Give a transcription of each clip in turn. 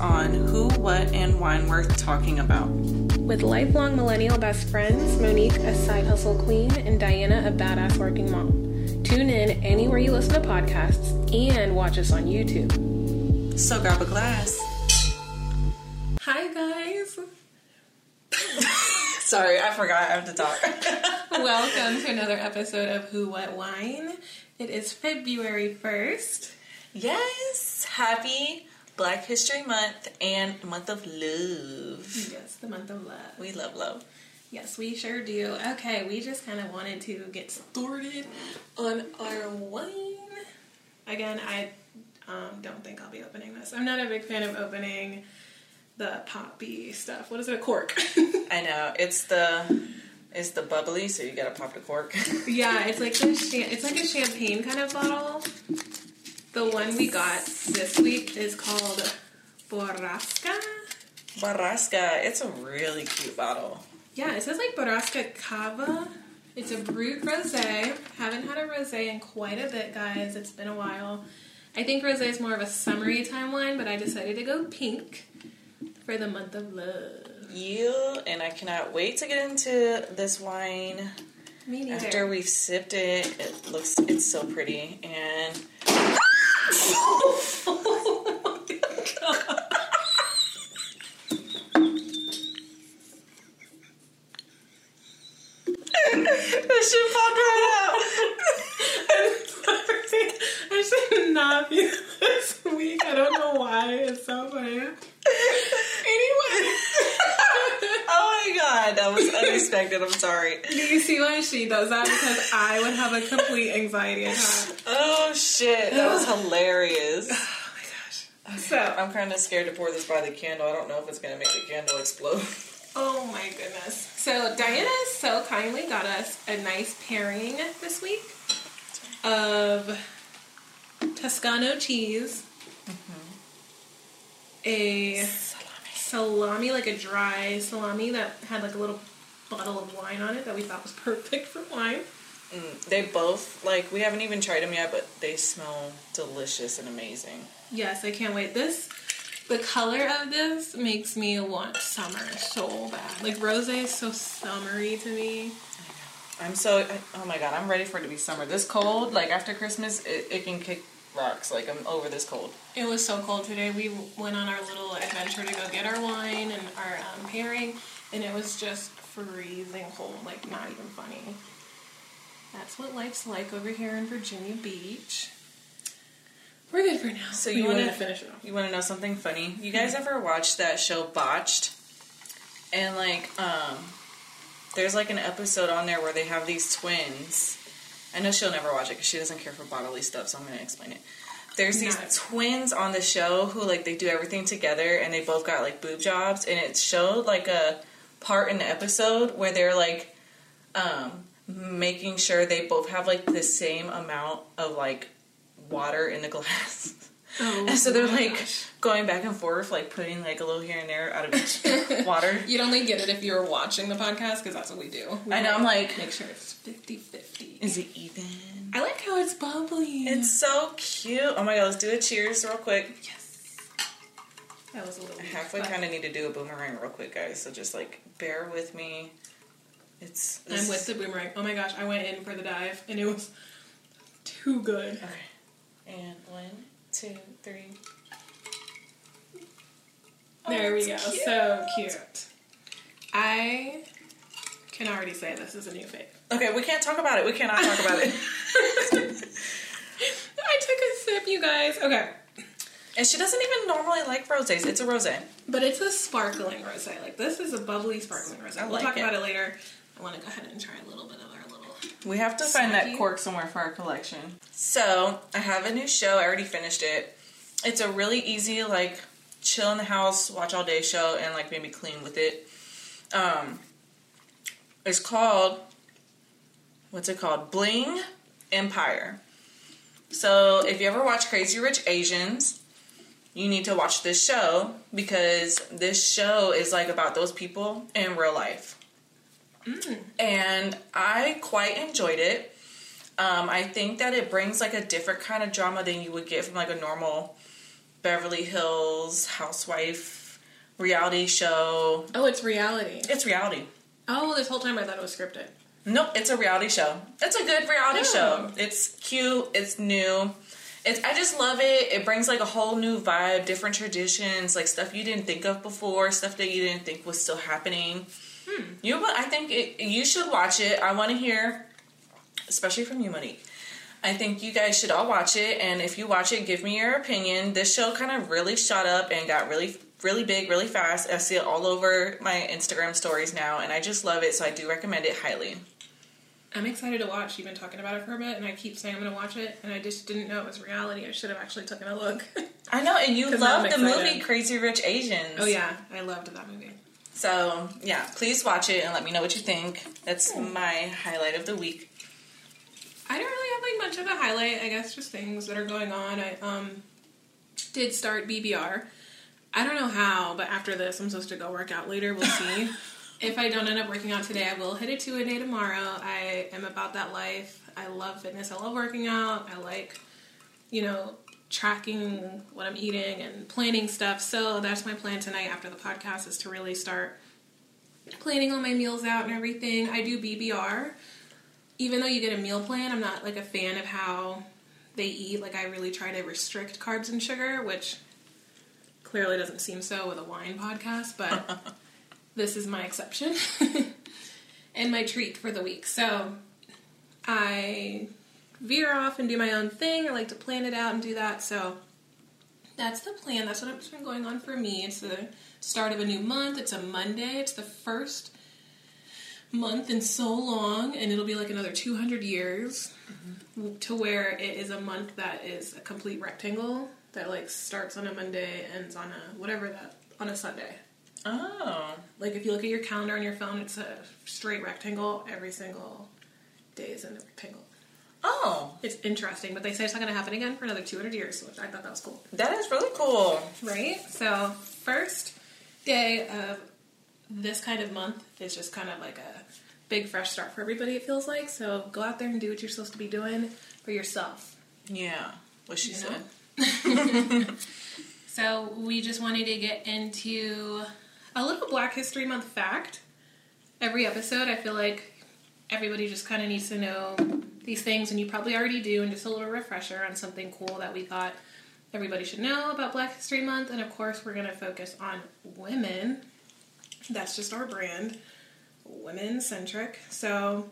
on who, what, and wine worth talking about. With lifelong millennial best friends, Monique, a side hustle queen, and Diana, a badass working mom. Tune in anywhere you listen to podcasts and watch us on YouTube. So grab a glass. Hi, guys. Sorry, I forgot I have to talk. Welcome to another episode of Who What Wine. It is February 1st. yes, happy Black History Month and month of love. Yes, the month of love. We love love. Yes, we sure do. Okay, we just kind of wanted to get started on our wine. Again, I um, don't think I'll be opening this. I'm not a big fan of opening the poppy stuff. What is it? A cork. I know it's the it's the bubbly, so you gotta pop the cork. yeah, it's like the it's like a champagne kind of bottle. The one we got this week is called Borrasca. Barrasca, it's a really cute bottle. Yeah, it says like Borrasca Cava. It's a brut rosé. Haven't had a rosé in quite a bit, guys. It's been a while. I think rosé is more of a summery time wine, but I decided to go pink for the month of love. You and I cannot wait to get into this wine. Me neither. After we've sipped it, it looks it's so pretty and shit popped right I should not be this week. I don't know why. It's so funny. Anyway. Oh my god, that was unexpected. I'm sorry. Do you see why she does that? Because I would have a complete anxiety attack. Shit, that was hilarious. Oh my gosh. So, I'm kind of scared to pour this by the candle. I don't know if it's gonna make the candle explode. oh my goodness. So, Diana so kindly got us a nice pairing this week of Toscano cheese, mm-hmm. a salami, like a dry salami that had like a little bottle of wine on it that we thought was perfect for wine. Mm, they both like we haven't even tried them yet, but they smell delicious and amazing. Yes, I can't wait. This, the color of this makes me want summer so bad. Like rose is so summery to me. I'm so I, oh my god, I'm ready for it to be summer. This cold, like after Christmas, it, it can kick rocks. Like I'm over this cold. It was so cold today. We went on our little adventure to go get our wine and our um, pairing, and it was just freezing cold. Like not even funny. That's what life's like over here in Virginia Beach. We're good for now. So you wanna finish it off. You want to know something funny? You guys ever watched that show Botched? And like, um, there's like an episode on there where they have these twins. I know she'll never watch it because she doesn't care for bodily stuff, so I'm gonna explain it. There's these Nice. twins on the show who like they do everything together, and they both got like boob jobs, and it showed like a part in the episode where they're like, um, making sure they both have like the same amount of like water in the glass. Oh, And so they're like gosh. going back and forth, like putting like a little here and there out of each water. You'd only get it if you were watching the podcast because that's what we do. We I know, I'm like- make sure it's 50 50. Is it even? I like how it's bubbly. It's so cute. Oh my god, let's do a cheers real quick. yes. That was a little I halfway kind of need to do a boomerang real quick, guys. So just like bear with me. It's. I'm with the boomerang. Oh my gosh, I went in for the dive and it was too good. Okay. And one, two, three. There oh, we go. cute. So cute. I can already say this is a new fave. Okay, we can't talk about it. We cannot talk about it. I took a sip, you guys. Okay. and she doesn't even normally like rosés. It's a rosé. But it's a sparkling rosé. Like this is a bubbly sparkling rosé. I We'll like talk it. about it later. I want to go ahead and try a little bit of our little. We have to find that cork somewhere for our collection. So I have a new show. I already finished it. It's a really easy, like, chill in the house, watch all day show, and like maybe clean with it. Um, it's called what's it called? Bling Empire. So if you ever watch Crazy Rich Asians, you need to watch this show because this show is like about those people in real life. And I quite enjoyed it. Um, I think that it brings like a different kind of drama than you would get from like a normal Beverly Hills housewife reality show. Oh, it's reality. It's reality. Oh, this whole time I thought it was scripted. Nope, it's a reality show. It's a good reality Oh. show. It's cute. It's new. It's I just love it. It brings like a whole new vibe, different traditions, like stuff you didn't think of before, stuff that you didn't think was still happening. Hmm. You, but I think it, you should watch it. I want to hear, especially from you, Monique. I think you guys should all watch it, and if you watch it, give me your opinion. This show kind of really shot up and got really, really big, really fast. I see it all over my Instagram stories now, and I just love it. So I do recommend it highly. I'm excited to watch. You've been talking about it for a bit, and I keep saying I'm going to watch it, and I just didn't know it was reality. I should have actually taken a look. I know, and you love the movie Crazy Rich Asians. oh yeah, I loved that movie. So yeah, please watch it and let me know what you think. That's my highlight of the week. I don't really have like much of a highlight. I guess just things that are going on. I um did start BBR. I don't know how, but after this, I'm supposed to go work out later. We'll see. if I don't end up working out today, I will hit it to a day tomorrow. I am about that life. I love fitness. I love working out. I like, you know, tracking what I'm eating and planning stuff. So that's my plan tonight after the podcast is to really start planning all my meals out and everything. I do BBR even though you get a meal plan, I'm not like a fan of how they eat. Like I really try to restrict carbs and sugar, which clearly doesn't seem so with a wine podcast, but this is my exception and my treat for the week. So I veer off and do my own thing. I like to plan it out and do that. So that's the plan. That's what's been going on for me. It's the start of a new month. It's a Monday. It's the first month in so long, and it'll be like another 200 years mm-hmm. to where it is a month that is a complete rectangle that like starts on a Monday, ends on a whatever that on a Sunday. Oh, Like if you look at your calendar on your phone, it's a straight rectangle. Every single day is in a rectangle. Oh, It's interesting, but they say it's not going to happen again for another 200 years, which I thought that was cool. that is really cool. Right? So, first day of this kind of month is just kind of like a big fresh start for everybody, it feels like. So, go out there and do what you're supposed to be doing for yourself. Yeah, what she You said. So, we just wanted to get into a little Black History Month fact. Every episode, I feel like everybody just kind of needs to know these things, and you probably already do, and just a little refresher on something cool that we thought everybody should know about Black History Month. And of course, we're going to focus on women. That's just our brand, women centric. So,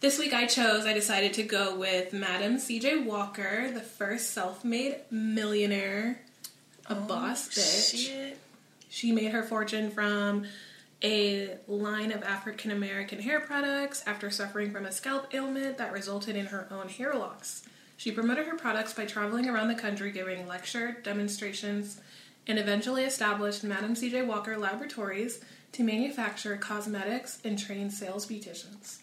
this week I chose, I decided to go with Madam CJ Walker, the first self made millionaire, a oh, boss bitch. Shit. She made her fortune from a line of African American hair products after suffering from a scalp ailment that resulted in her own hair loss. She promoted her products by traveling around the country giving lecture, demonstrations, and eventually established Madam C.J. Walker Laboratories to manufacture cosmetics and train sales beauticians.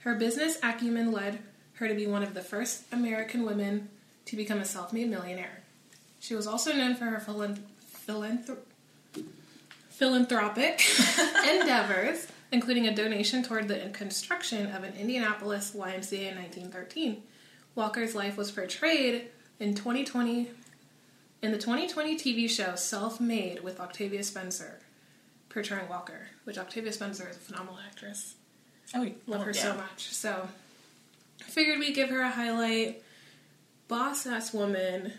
Her business acumen led her to be one of the first American women to become a self made millionaire. She was also known for her philan- philanthrop- philanthropic endeavors, including a donation toward the construction of an Indianapolis YMCA in 1913. Walker's life was portrayed in 2020 in the 2020 TV show Self Made with Octavia Spencer, portraying Walker, which Octavia Spencer is a phenomenal actress. Oh, Love her yeah. so much. So, figured we'd give her a highlight. Boss ass woman.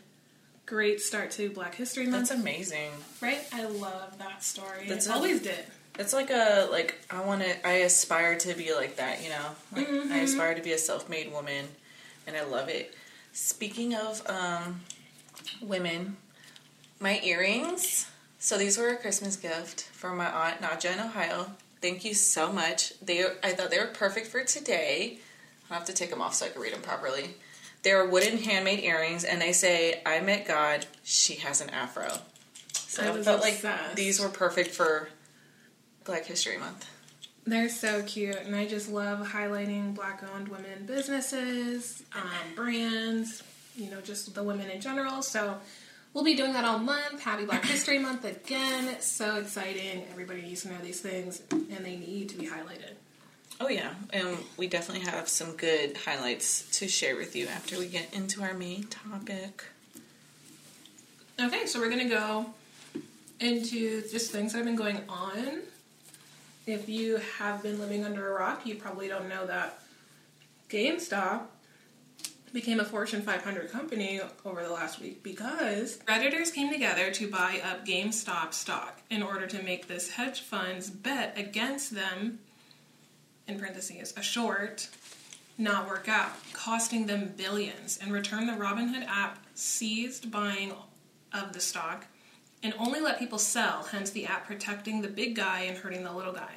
Great start to Black History Month. That's amazing. right? I love that story. That's a- always did. It's like a like I want to. I aspire to be like that. You know, like Mm-hmm. I aspire to be a self-made woman, and I love it. Speaking of um, women, my earrings. So these were a Christmas gift from my aunt Nadja in Ohio. Thank you so much. They I thought they were perfect for today. I have to take them off so I can read them properly. They're wooden handmade earrings, and they say, "I met God. She has an afro." So I I, felt like these were perfect for Black History Month. They're so cute, and I just love highlighting black-owned women businesses, um, brands. You know, just the women in general. So. We'll be doing that all month. Happy Black History Month again. It's so exciting. Everybody needs to know these things, and they need to be highlighted. Oh yeah, and we definitely have some good highlights to share with you after we get into our main topic. Okay, so we're gonna go into just things that have been going on. If you have been living under a rock, you probably don't know that GameStop became a Fortune 500 company over the last week because Redditors came together to buy up GameStop stock in order to make this hedge fund's bet against them, in parentheses, a short, not work out, costing them billions. In return, the Robinhood app seized buying of the stock and only let people sell, hence the app protecting the big guy and hurting the little guy.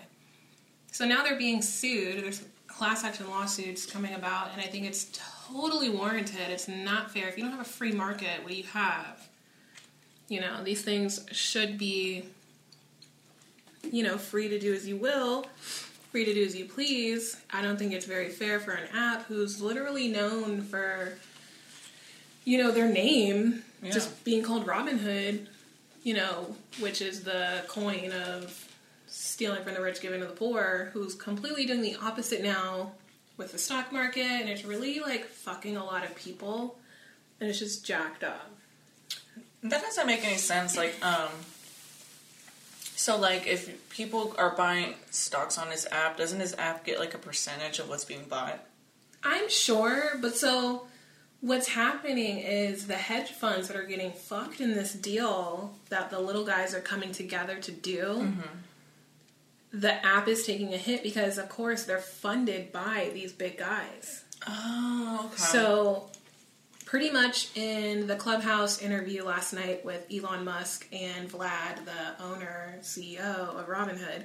So now they're being sued. There's class action lawsuits coming about, and I think it's totally warranted. It's not fair. If you don't have a free market, what do you have, you know, these things should be, you know, free to do as you will, free to do as you please. I don't think it's very fair for an app who's literally known for, you know, their name Yeah. just being called Robin Hood, you know, which is the coin of stealing from the rich, giving to the poor, who's completely doing the opposite now with the stock market, and it's really like fucking a lot of people, and it's just jacked up. That doesn't make any sense. Like, um, so like if people are buying stocks on this app, doesn't this app get like a percentage of what's being bought? I'm sure, but so what's happening is the hedge funds that are getting fucked in this deal that the little guys are coming together to do. Mm-hmm. The app is taking a hit because, of course, they're funded by these big guys. Oh, okay. So, pretty much in the clubhouse interview last night with Elon Musk and Vlad, the owner, CEO of Robinhood,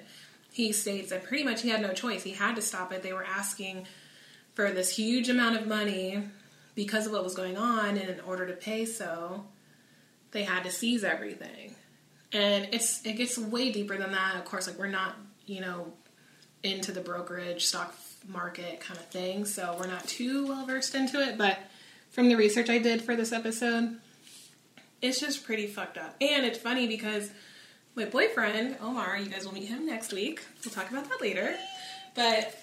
he states that pretty much he had no choice. He had to stop it. They were asking for this huge amount of money because of what was going on, and in order to pay so, they had to seize everything. And it's it gets way deeper than that. Of course, like we're not, you know, into the brokerage stock market kind of thing, so we're not too well versed into it. But from the research I did for this episode, it's just pretty fucked up. And it's funny because my boyfriend Omar, you guys will meet him next week. We'll talk about that later. But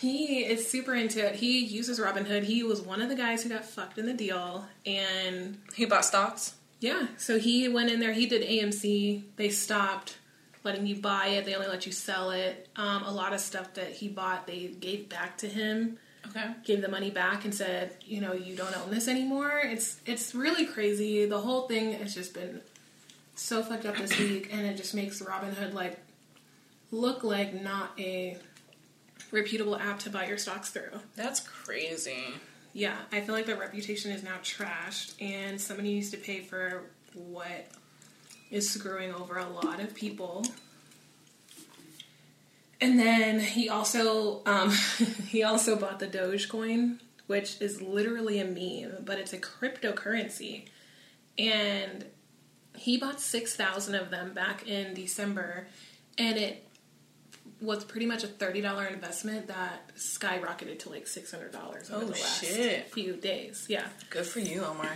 he is super into it. He uses Robinhood. He was one of the guys who got fucked in the deal, and he bought stocks. yeah, so he went in there. He did AMC. They stopped letting you buy it. They only let you sell it. Um, a lot of stuff that he bought, they gave back to him. Okay. Gave the money back and said, you know, you don't own this anymore. It's it's really crazy. The whole thing has just been so fucked up this week, and it just makes Robinhood like look like not a reputable app to buy your stocks through. That's crazy. Yeah, I feel like their reputation is now trashed, and somebody needs to pay for what is screwing over a lot of people. And then he also um, he also bought the Dogecoin, which is literally a meme, but it's a cryptocurrency, and he bought six thousand of them back in December, and it was pretty much a thirty dollar investment that skyrocketed to like six hundred dollars over Oh, the last shit. few days. Yeah, Good for you, Omar.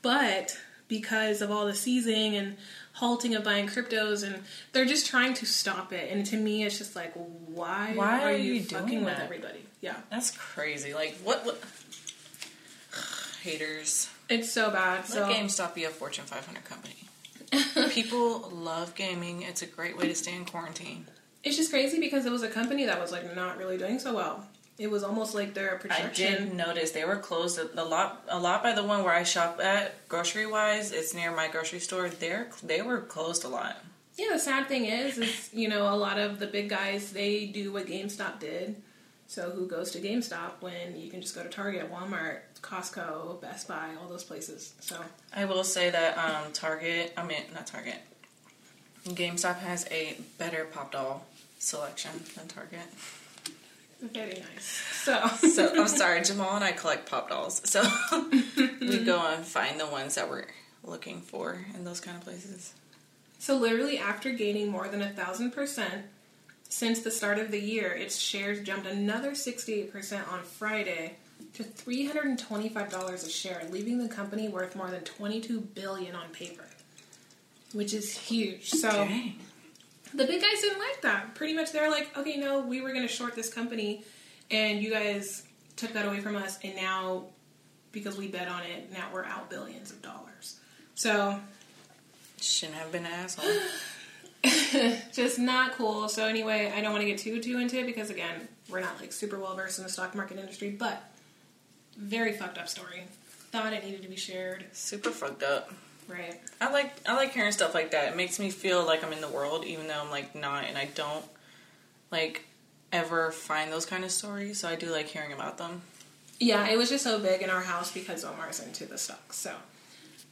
but because of all the seizing and halting of buying cryptos, and they're just trying to stop it. And to me, it's just like, why? Why are, you, you fucking doing with everybody? Yeah, That's crazy. Like what? what? Haters. it's so bad. So Let GameStop be a Fortune 500 company. People love gaming. It's a great way to stay in quarantine. it's just crazy because it was a company that was like not really doing so well. It was almost like their I projection. I did notice they were closed a, a lot. A lot by the one where I shop at, grocery wise, it's near my grocery store. They're they were closed a lot. Yeah, the sad thing is, is you know, a lot of the big guys they do what GameStop did. So who goes to GameStop when you can just go to Target, Walmart, Costco, Best Buy, all those places? So I will say that um, Target, I mean not Target, GameStop has a better pop doll selection than Target. Very nice. So So I'm sorry, Jamal and I collect pop dolls. So we go and find the ones that we're looking for in those kind of places. So literally after gaining more than a thousand percent since the start of the year, its shares jumped another 68% on Friday to $325 a share, leaving the company worth more than 22 billion on paper, which is huge. So Dang. The big guys didn't like that. Pretty much they're like, okay, no, we were going to short this company and you guys took that away from us and now because we bet on it, now we're out billions of dollars. So Shouldn't have been an asshole. just not cool. So anyway, I don't want to get too too into it because again, we're not like super well versed in the stock market industry, but very fucked up story. Thought it needed to be shared. Super fucked up. Right. I like I like hearing stuff like that. It makes me feel like I'm in the world, even though I'm like not, and I don't like ever find those kind of stories. So I do like hearing about them. Yeah, it was just so big in our house because Omar's into the stocks. So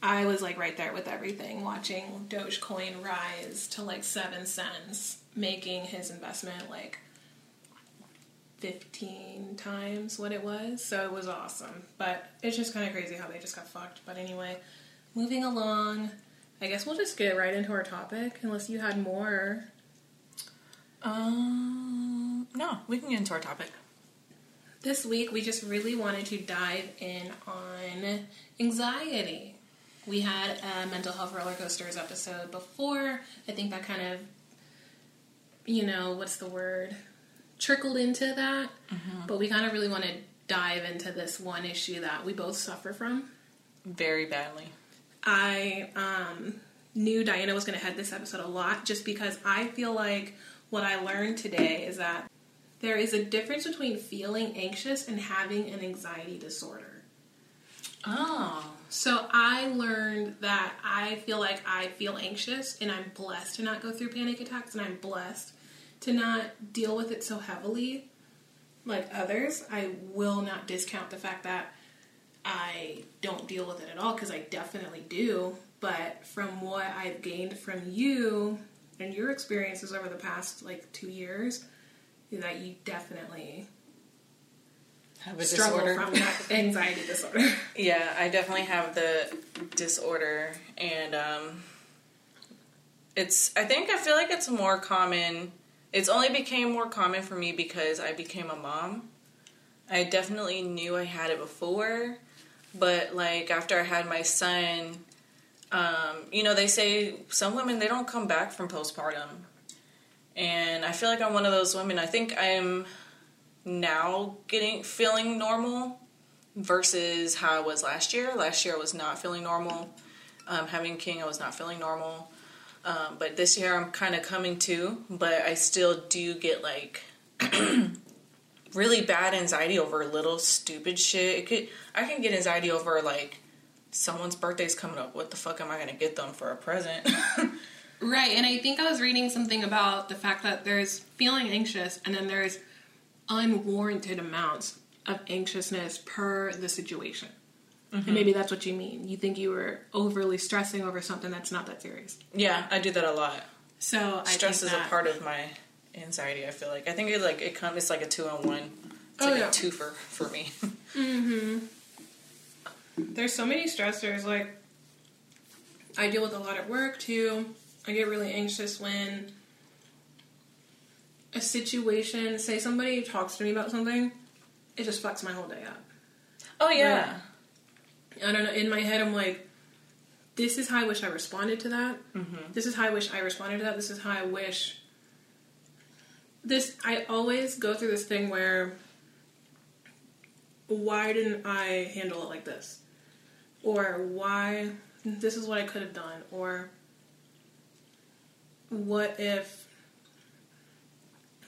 I was like right there with everything, watching Dogecoin rise to like seven cents, making his investment like 15 times what it was. So it was awesome. But it's just kind of crazy how they just got fucked. But anyway, moving along, I guess we'll just get right into our topic unless you had more. Um, no, we can get into our topic. This week, we just really wanted to dive in on anxiety. We had a mental health roller coasters episode before. I think that kind of, you know, what's the word? Trickled into that. But we kind of really want to dive into this one issue that we both suffer from. Very badly. I um, knew Diana was going to head this episode a lot just because I feel like what I learned today is that there is a difference between feeling anxious and having an anxiety disorder. Oh. So I learned that I feel like I feel anxious and I'm blessed to not go through panic attacks and I'm blessed to not deal with it so heavily like others. I will not discount the fact that I don't deal with it at all because I definitely do. But from what I've gained from you and your experiences over the past like two years, that you definitely Have a struggle disorder. from that anxiety disorder. Yeah, I definitely have the disorder, and um, it's. I think I feel like it's more common. It's only became more common for me because I became a mom. I definitely knew I had it before, but like after I had my son, um, you know, they say some women they don't come back from postpartum, and I feel like I'm one of those women. I think I'm now getting feeling normal versus how I was last year. Last year I was not feeling normal. Um, having King, I was not feeling normal. Um, but this year I'm kind of coming to, but I still do get like really bad anxiety over little stupid shit. It could I can get anxiety over like someone's birthday's coming up. What the fuck am I gonna get them for a present? Right, and I think I was reading something about the fact that there's feeling anxious and then there's unwarranted amounts of anxiousness per the situation. And mm-hmm. maybe that's what you mean. You think you were overly stressing over something that's not that serious. yeah, I do that a lot. So I Stress is a part of my anxiety. I feel like I think it like it comes. It's like a two on one. It's Oh, like yeah. a twofer for me. mm-hmm. There's so many stressors. Like I deal with a lot at work too. I get really anxious when a situation, say somebody talks to me about something, it just fucks my whole day up. oh yeah. I don't know. In my head, I'm like, this is how I wish I responded to that. Mm-hmm. This is how I wish I responded to that. This is how I wish. This I always go through this thing where, why didn't I handle it like this, or why this is what I could have done, or what if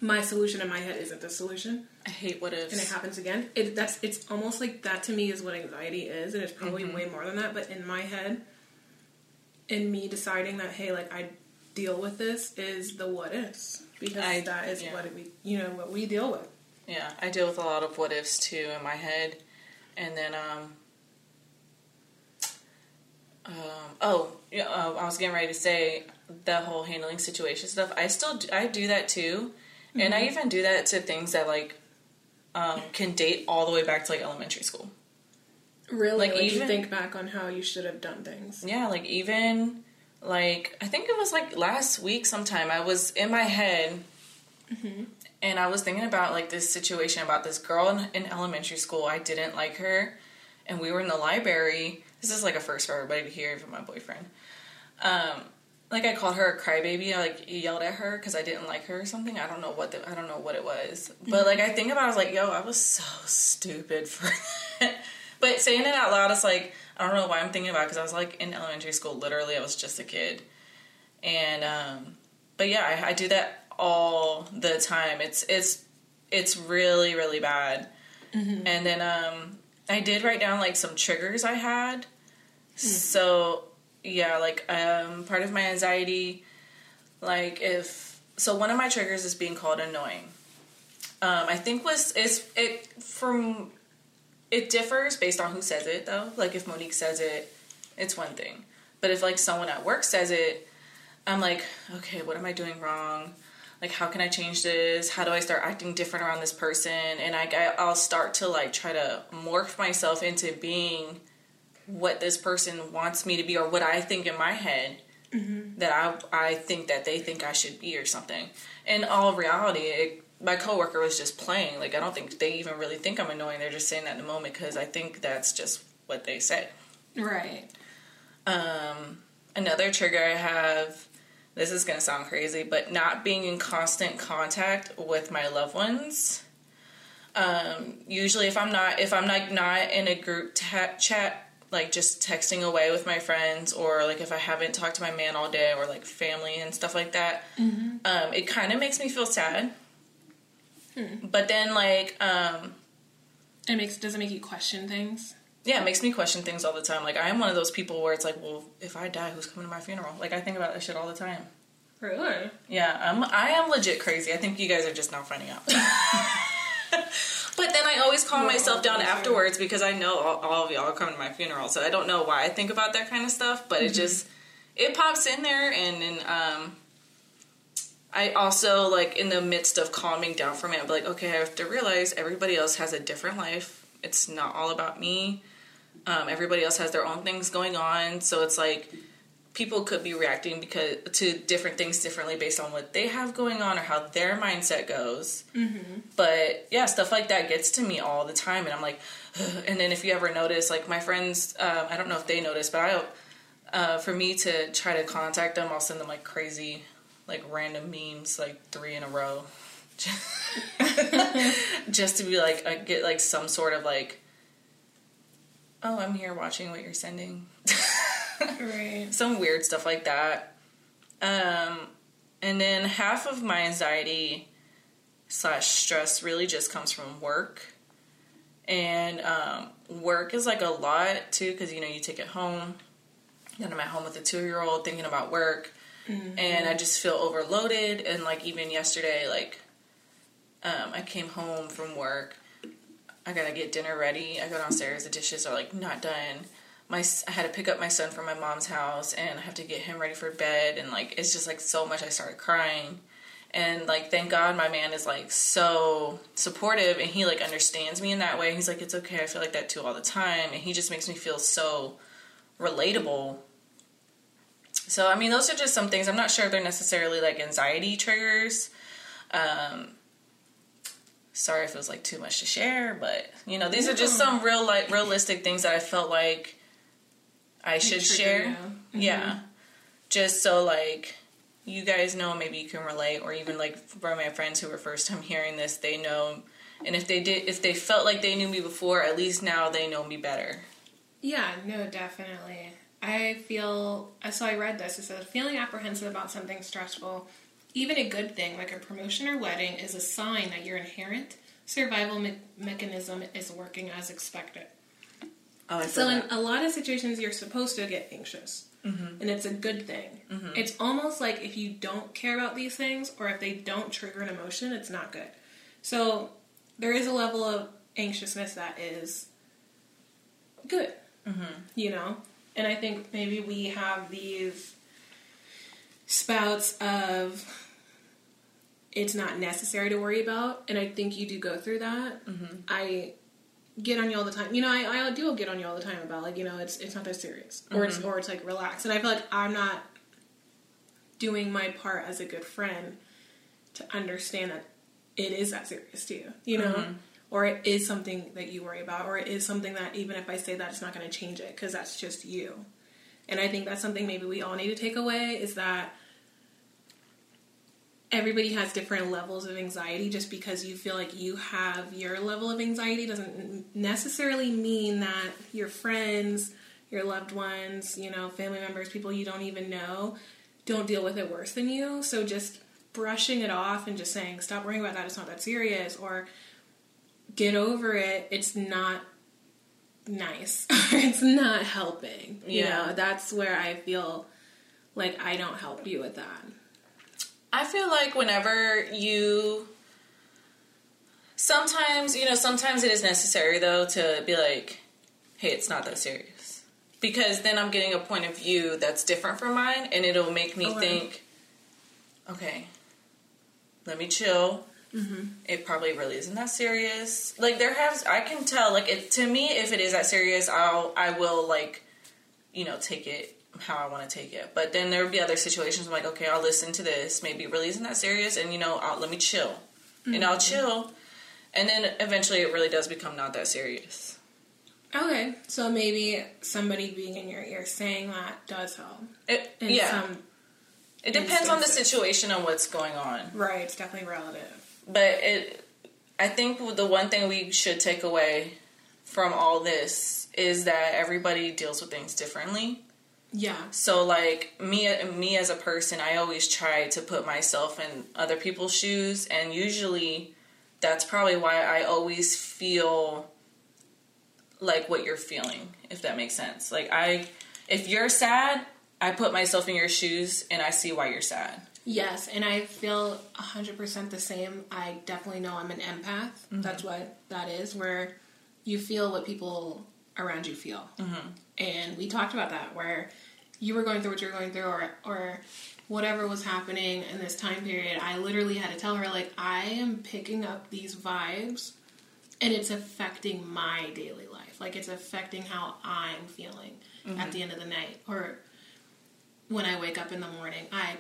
my solution in my head isn't the solution I hate what ifs. and it happens again. It that's it's almost like that to me is what anxiety is, and it's probably mm-hmm. way more than that. But in my head, in me deciding that hey, like I deal with this is the what ifs because I- that is yeah. what we you know what we deal with. Yeah, I deal with a lot of what ifs too in my head, and then um, um oh yeah, uh, I was getting ready to say the whole handling situation stuff. I still do, I do that too, and I even do that to things that like um can date all the way back to like elementary school. Really, Like, like, you even- think back on how you should have done things. Yeah, like even like I think it was like last week sometime I was in my head and I was thinking about like this situation about this girl in, in elementary school. I didn't like her and we were in the library. This is like a first for everybody to hear, even my boyfriend. Um like I called her a crybaby. I like yelled at her because I didn't like her or something. I don't know what the, I don't know what it was, but like I think about, it, I was like, yo, I was so stupid for that. But saying it out loud, it's like I don't know why I'm thinking about because I was like in elementary school. Literally, I was just a kid, and um, but yeah, I, I do that all the time. It's it's it's really really bad. Mm-hmm. And then um, I did write down like some triggers I had. So yeah, like um, part of my anxiety, like if so, one of my triggers is being called annoying. Um, I think was is it from it differs based on who says it though. Like if Monique says it, it's one thing. But if like someone at work says it, I'm like, okay, what am I doing wrong? Like how can I change this? How do I start acting different around this person? And I I'll start to like try to morph myself into being what this person wants me to be or what I think in my head mm-hmm. that I I think that they think I should be or something. In all reality, it, my coworker was just playing. Like I don't think they even really think I'm annoying. They're just saying that in the moment because I think that's just what they say. Right. Um, another trigger I have. This is gonna sound crazy, but not being in constant contact with my loved ones. Um, usually, if I'm not if I'm like not in a group ta- chat, like just texting away with my friends, or like if I haven't talked to my man all day, or like family and stuff like that, um, it kind of makes me feel sad. But then, like, um, It makes does it make you question things? yeah, it makes me question things all the time. Like, I am one of those people where it's like, well, if I die, who's coming to my funeral? Like, I think about that shit all the time. Really? Yeah, I'm, I am legit crazy. I think you guys are just now finding out. but then I always calm myself down afterwards because I know all, all of y'all are coming to my funeral. So I don't know why I think about that kind of stuff, but it just it pops in there, and then um, I also like in the midst of calming down from it, I'm like, okay, I have to realize everybody else has a different life. It's not all about me. Um, everybody else has their own things going on, so it's like people could be reacting because to different things differently based on what they have going on or how their mindset goes. Mm-hmm. But yeah, stuff like that gets to me all the time, and I'm like, and then if you ever notice, like my friends, um, I don't know if they notice, but I, uh, for me to try to contact them, I'll send them like crazy, like random memes, like three in a row, just to be like, I get like some sort of like, oh, I'm here watching what you're sending. Right. some weird stuff like that. Um, and then half of my anxiety slash stress really just comes from work. And um, work is like a lot too, because you know, you take it home. And I'm at home with a two year old thinking about work. And I just feel overloaded. And like, even yesterday, like, um, I came home from work. I gotta get dinner ready. I go downstairs, the dishes are like not done my I had to pick up my son from my mom's house and I have to get him ready for bed and like it's just like so much I started crying. And like thank God my man is like so supportive and he like understands me in that way. He's like it's okay. I feel like that too all the time and he just makes me feel so relatable. So I mean those are just some things. I'm not sure if they're necessarily like anxiety triggers. Um sorry if it was like too much to share, but you know, these are just some real like realistic things that I felt like I should trigger share. you. Mm-hmm. Yeah. Just so like you guys know maybe you can relate or even like for my friends who were first time hearing this, they know and if they did if they felt like they knew me before, at least now they know me better. Yeah, no, definitely. I feel so. I read this. It says feeling apprehensive about something stressful, even a good thing like a promotion or wedding, is a sign that your inherent survival me- mechanism is working as expected. Oh, I So in that. a lot of situations, you're supposed to get anxious, mm-hmm. and it's a good thing. Mm-hmm. It's almost like if you don't care about these things, or if they don't trigger an emotion, it's not good. So there is a level of anxiousness that is good, mm-hmm. you know. And I think maybe we have these spouts of it's not necessary to worry about, and I think you do go through that. Mm-hmm. I get on you all the time. You know, I, I do get on you all the time about like, you know, it's it's not that serious. Or it's mm-hmm. or it's like relax. And I feel like I'm not doing my part as a good friend to understand that it is that serious to you. You know? Mm-hmm. Or it is something that you worry about, or it is something that even if I say that, it's not going to change it because that's just you. And I think that's something maybe we all need to take away is that everybody has different levels of anxiety just because you feel like you have your level of anxiety doesn't necessarily mean that your friends your loved ones, you know, family members, people you don't even know, don't deal with it worse than you. So just brushing it off and just saying, stop worrying about that, it's not that serious, or get over it, it's not nice, it's not helping. You Yeah. know, that's where I feel like I don't help you with that. I feel like whenever you sometimes, you know, sometimes it is necessary though to be like, hey, it's not that serious. Because then I'm getting a point of view that's different from mine and it'll make me Okay. think, okay, let me chill. Mm-hmm. It probably really isn't that serious. Like there has, I can tell. Like it to me, if it is that serious, I'll I will like, you know, take it how I want to take it. But then there would be other situations. I'm like, okay, I'll listen to this. Maybe it really isn't that serious, and you know, I'll, let me chill, and I'll mm-hmm. chill, and then eventually it really does become not that serious. Okay, so maybe somebody being in your ear saying that does help. It, yeah, some, it depends on the situation and what's going on. right, it's definitely relative. But it, I think the one thing we should take away from all this is that everybody deals with things differently. Yeah. So like me me as a person, I always try to put myself in other people's shoes and usually that's probably why I always feel like what you're feeling, if that makes sense. Like I if you're sad, I put myself in your shoes and I see why you're sad. Yes, and I feel 100% the same. I definitely know I'm an empath. Mm-hmm. That's what that is, where you feel what people around you feel. Mm-hmm. And we talked about that, where you were going through what you were going through, or, or whatever was happening in this time period. I literally had to tell her, like, I am picking up these vibes, and it's affecting my daily life. Like, it's affecting how I'm feeling at mm-hmm. the end of the night, or when I wake up in the morning. I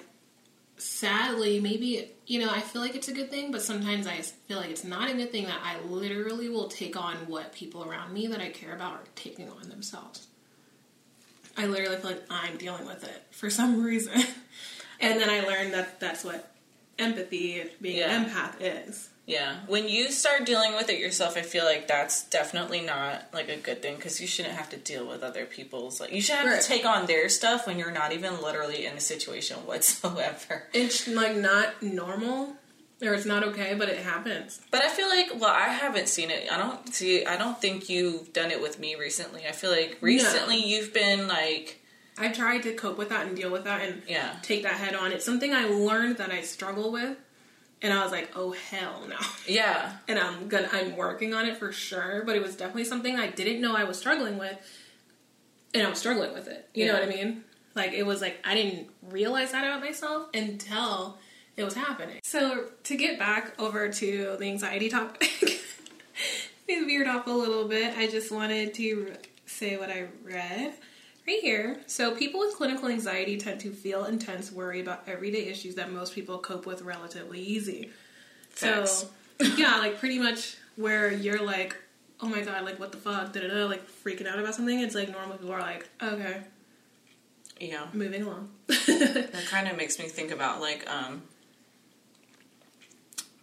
sadly, maybe, you know, I feel like it's a good thing, but sometimes I feel like it's not a good thing that I literally will take on what people around me that I care about are taking on themselves. I literally feel like I'm dealing with it for some reason. and then I learned that that's what empathy, being Yeah. an empath, is. Yeah. When you start dealing with it yourself, I feel like that's definitely not like a good thing because you shouldn't have to deal with other people's like you shouldn't have Right. to take on their stuff when you're not even literally in a situation whatsoever. It's like not normal, or it's not okay, but it happens. But I feel like well, I haven't seen it. I don't see I don't think you've done it with me recently. I feel like recently you've been like I tried to cope with that and deal with that and yeah. take that head on. It's something I learned that I struggle with, and I was like, oh hell no. Yeah. And I'm gonna I'm working on it for sure, but it was definitely something I didn't know I was struggling with, and I'm struggling with it. You know what I mean? Like it was like I didn't realize that about myself until it was happening. So to get back over to the anxiety topic, we veered off a little bit. I just wanted to say what I read right here. So people with clinical anxiety tend to feel intense worry about everyday issues that most people cope with relatively easy. Facts. So yeah, like pretty much where you're like, oh my god, like what the fuck, da da da, like freaking out about something. It's like normal people are like, okay, Yeah. moving along. That kind of makes me think about like um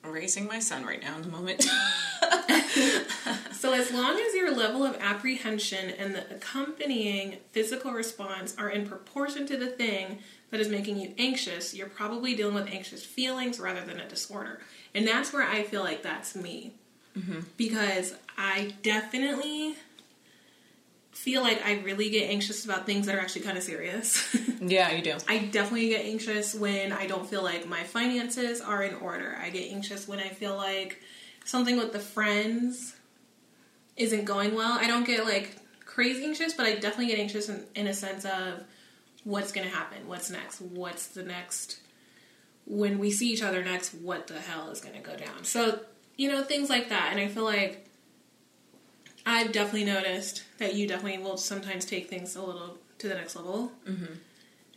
raising my son right now in the moment. So, as long as your level of apprehension and the accompanying physical response are in proportion to the thing that is making you anxious, you're probably dealing with anxious feelings rather than a disorder. And that's where I feel like that's me. Mm-hmm. Because I definitely feel like I really get anxious about things that are actually kind of serious. yeah, you do. I definitely get anxious when I don't feel like my finances are in order. I get anxious when I feel like something with the friends isn't going well. I don't get like crazy anxious, but I definitely get anxious in, in a sense of what's going to happen, what's next, what's the next. When we see each other next, what the hell is going to go down? So, you know, things like that. And I feel like I've definitely noticed that you definitely will sometimes take things a little to the next level.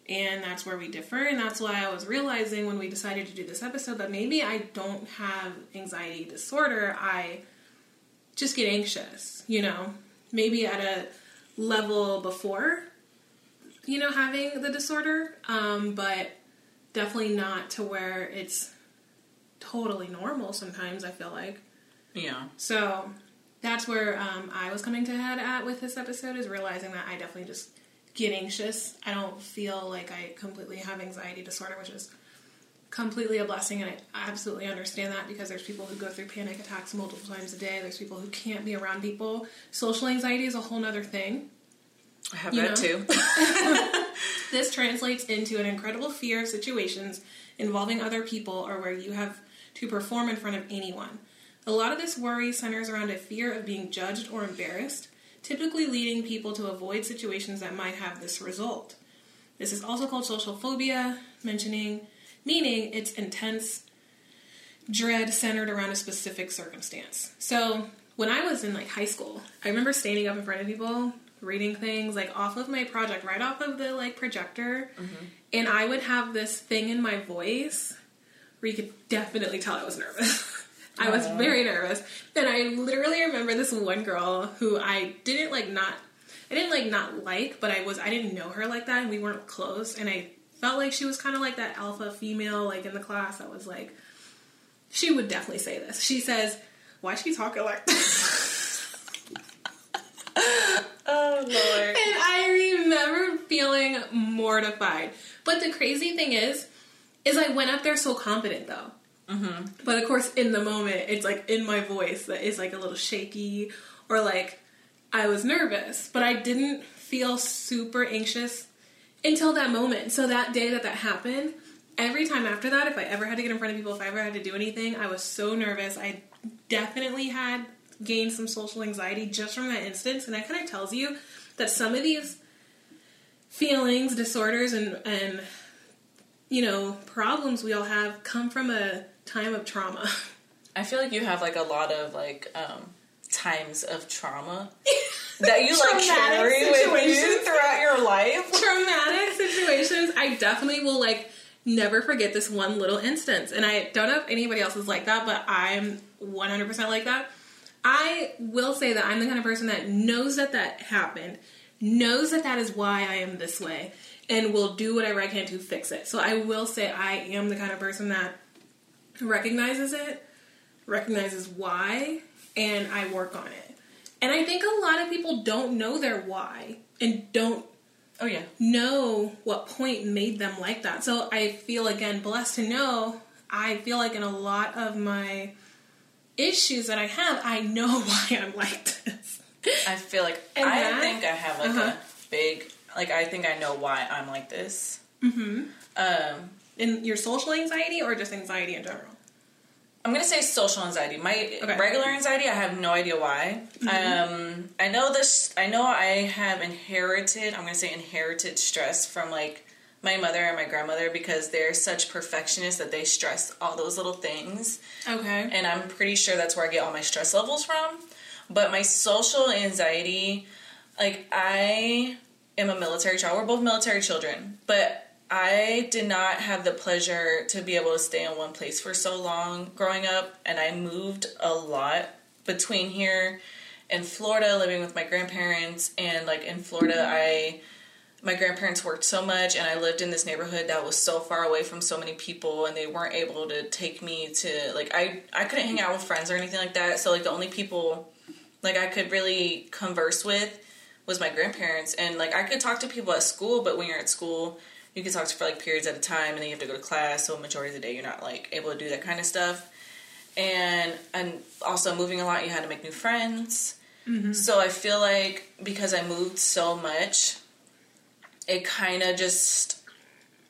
And that's where we differ and that's why i was realizing when we decided to do this episode that maybe i don't have anxiety disorder. I just get anxious you know maybe at a level before you know having the disorder um, but definitely not to where it's totally normal sometimes i feel like. Yeah. so that's where um, I was coming to head at with this episode is realizing that I definitely just get anxious. I don't feel like I completely have anxiety disorder, which is completely a blessing, and I absolutely understand that because there's people who go through panic attacks multiple times a day. There's people who can't be around people. Social anxiety is a whole nother thing. I have You that know? too. This translates into an incredible fear of situations involving other people or where you have to perform in front of anyone. A lot of this worry centers around a fear of being judged or embarrassed, typically leading people to avoid situations that might have this result. This is also called social phobia, mentioning meaning it's intense dread centered around a specific circumstance. So, when I was in like high school, I remember standing up in front of people reading things like off of my project, right off of the like projector, mm-hmm. and I would have this thing in my voice where you could definitely tell I was nervous. I was very nervous. And I literally remember this one girl who I didn't like not I didn't like not like, but I was I didn't know her like that and we weren't close and I felt like she was kind of like that alpha female like in the class that was like she would definitely say this. She says, "Why she talking like that?" oh lord. And I remember feeling mortified. But the crazy thing is, is I went up there so confident though. Mm-hmm. But of course, in the moment, it's like in my voice that is like a little shaky or like I was nervous, but I didn't feel super anxious until that moment. So that day that that happened, every time after that, if I ever had to get in front of people, if I ever had to do anything, I was so nervous. I definitely had gained some social anxiety just from that instance, and that kind of tells you that some of these feelings, disorders, and and you know problems we all have come from a time of trauma. I feel like you have like a lot of like um times of trauma that you like carry with you throughout your life. traumatic situations, I definitely will like never forget this one little instance. And I don't know if anybody else is like that, but I'm 100% like that. I will say that I'm the kind of person that knows that that happened, knows that that is why I am this way, and will do whatever I can to fix it. So I will say I am the kind of person that recognizes it, recognizes why, and I work on it. And I think a lot of people don't know their why and don't Oh yeah. know what point made them like that. So I feel again blessed to know I feel like in a lot of my issues that I have, I know why I'm like this. I feel like And I that- think I have like Uh-huh. a big like I think I know why I'm like this. Mm-hmm. Um In your social anxiety or just anxiety in general? I'm gonna say social anxiety. My Okay. Mm-hmm. regular anxiety, I have no idea why. Um, I know this. I know I have inherited. I'm gonna say inherited stress from like my mother and my grandmother because they're such perfectionists that they stress all those little things, Okay. and I'm pretty sure that's where I get all my stress levels from. But my social anxiety, like I am a military child. We're both military children, but I did not have the pleasure to be able to stay in one place for so long growing up, and I moved a lot between here and Florida, living with my grandparents, and like in Florida, I my grandparents worked so much, and I lived in this neighborhood that was so far away from so many people, and they weren't able to take me to like I I couldn't hang out with friends or anything like that. So like the only people like I could really converse with was my grandparents, and like I could talk to people at school, but when you're at school, you can talk to for like periods at a time, and then you have to go to class. So majority of the day, you're not like able to do that kind of stuff. And and also moving a lot, you had to make new friends. Mm-hmm. So I feel like because I moved so much, it kind of just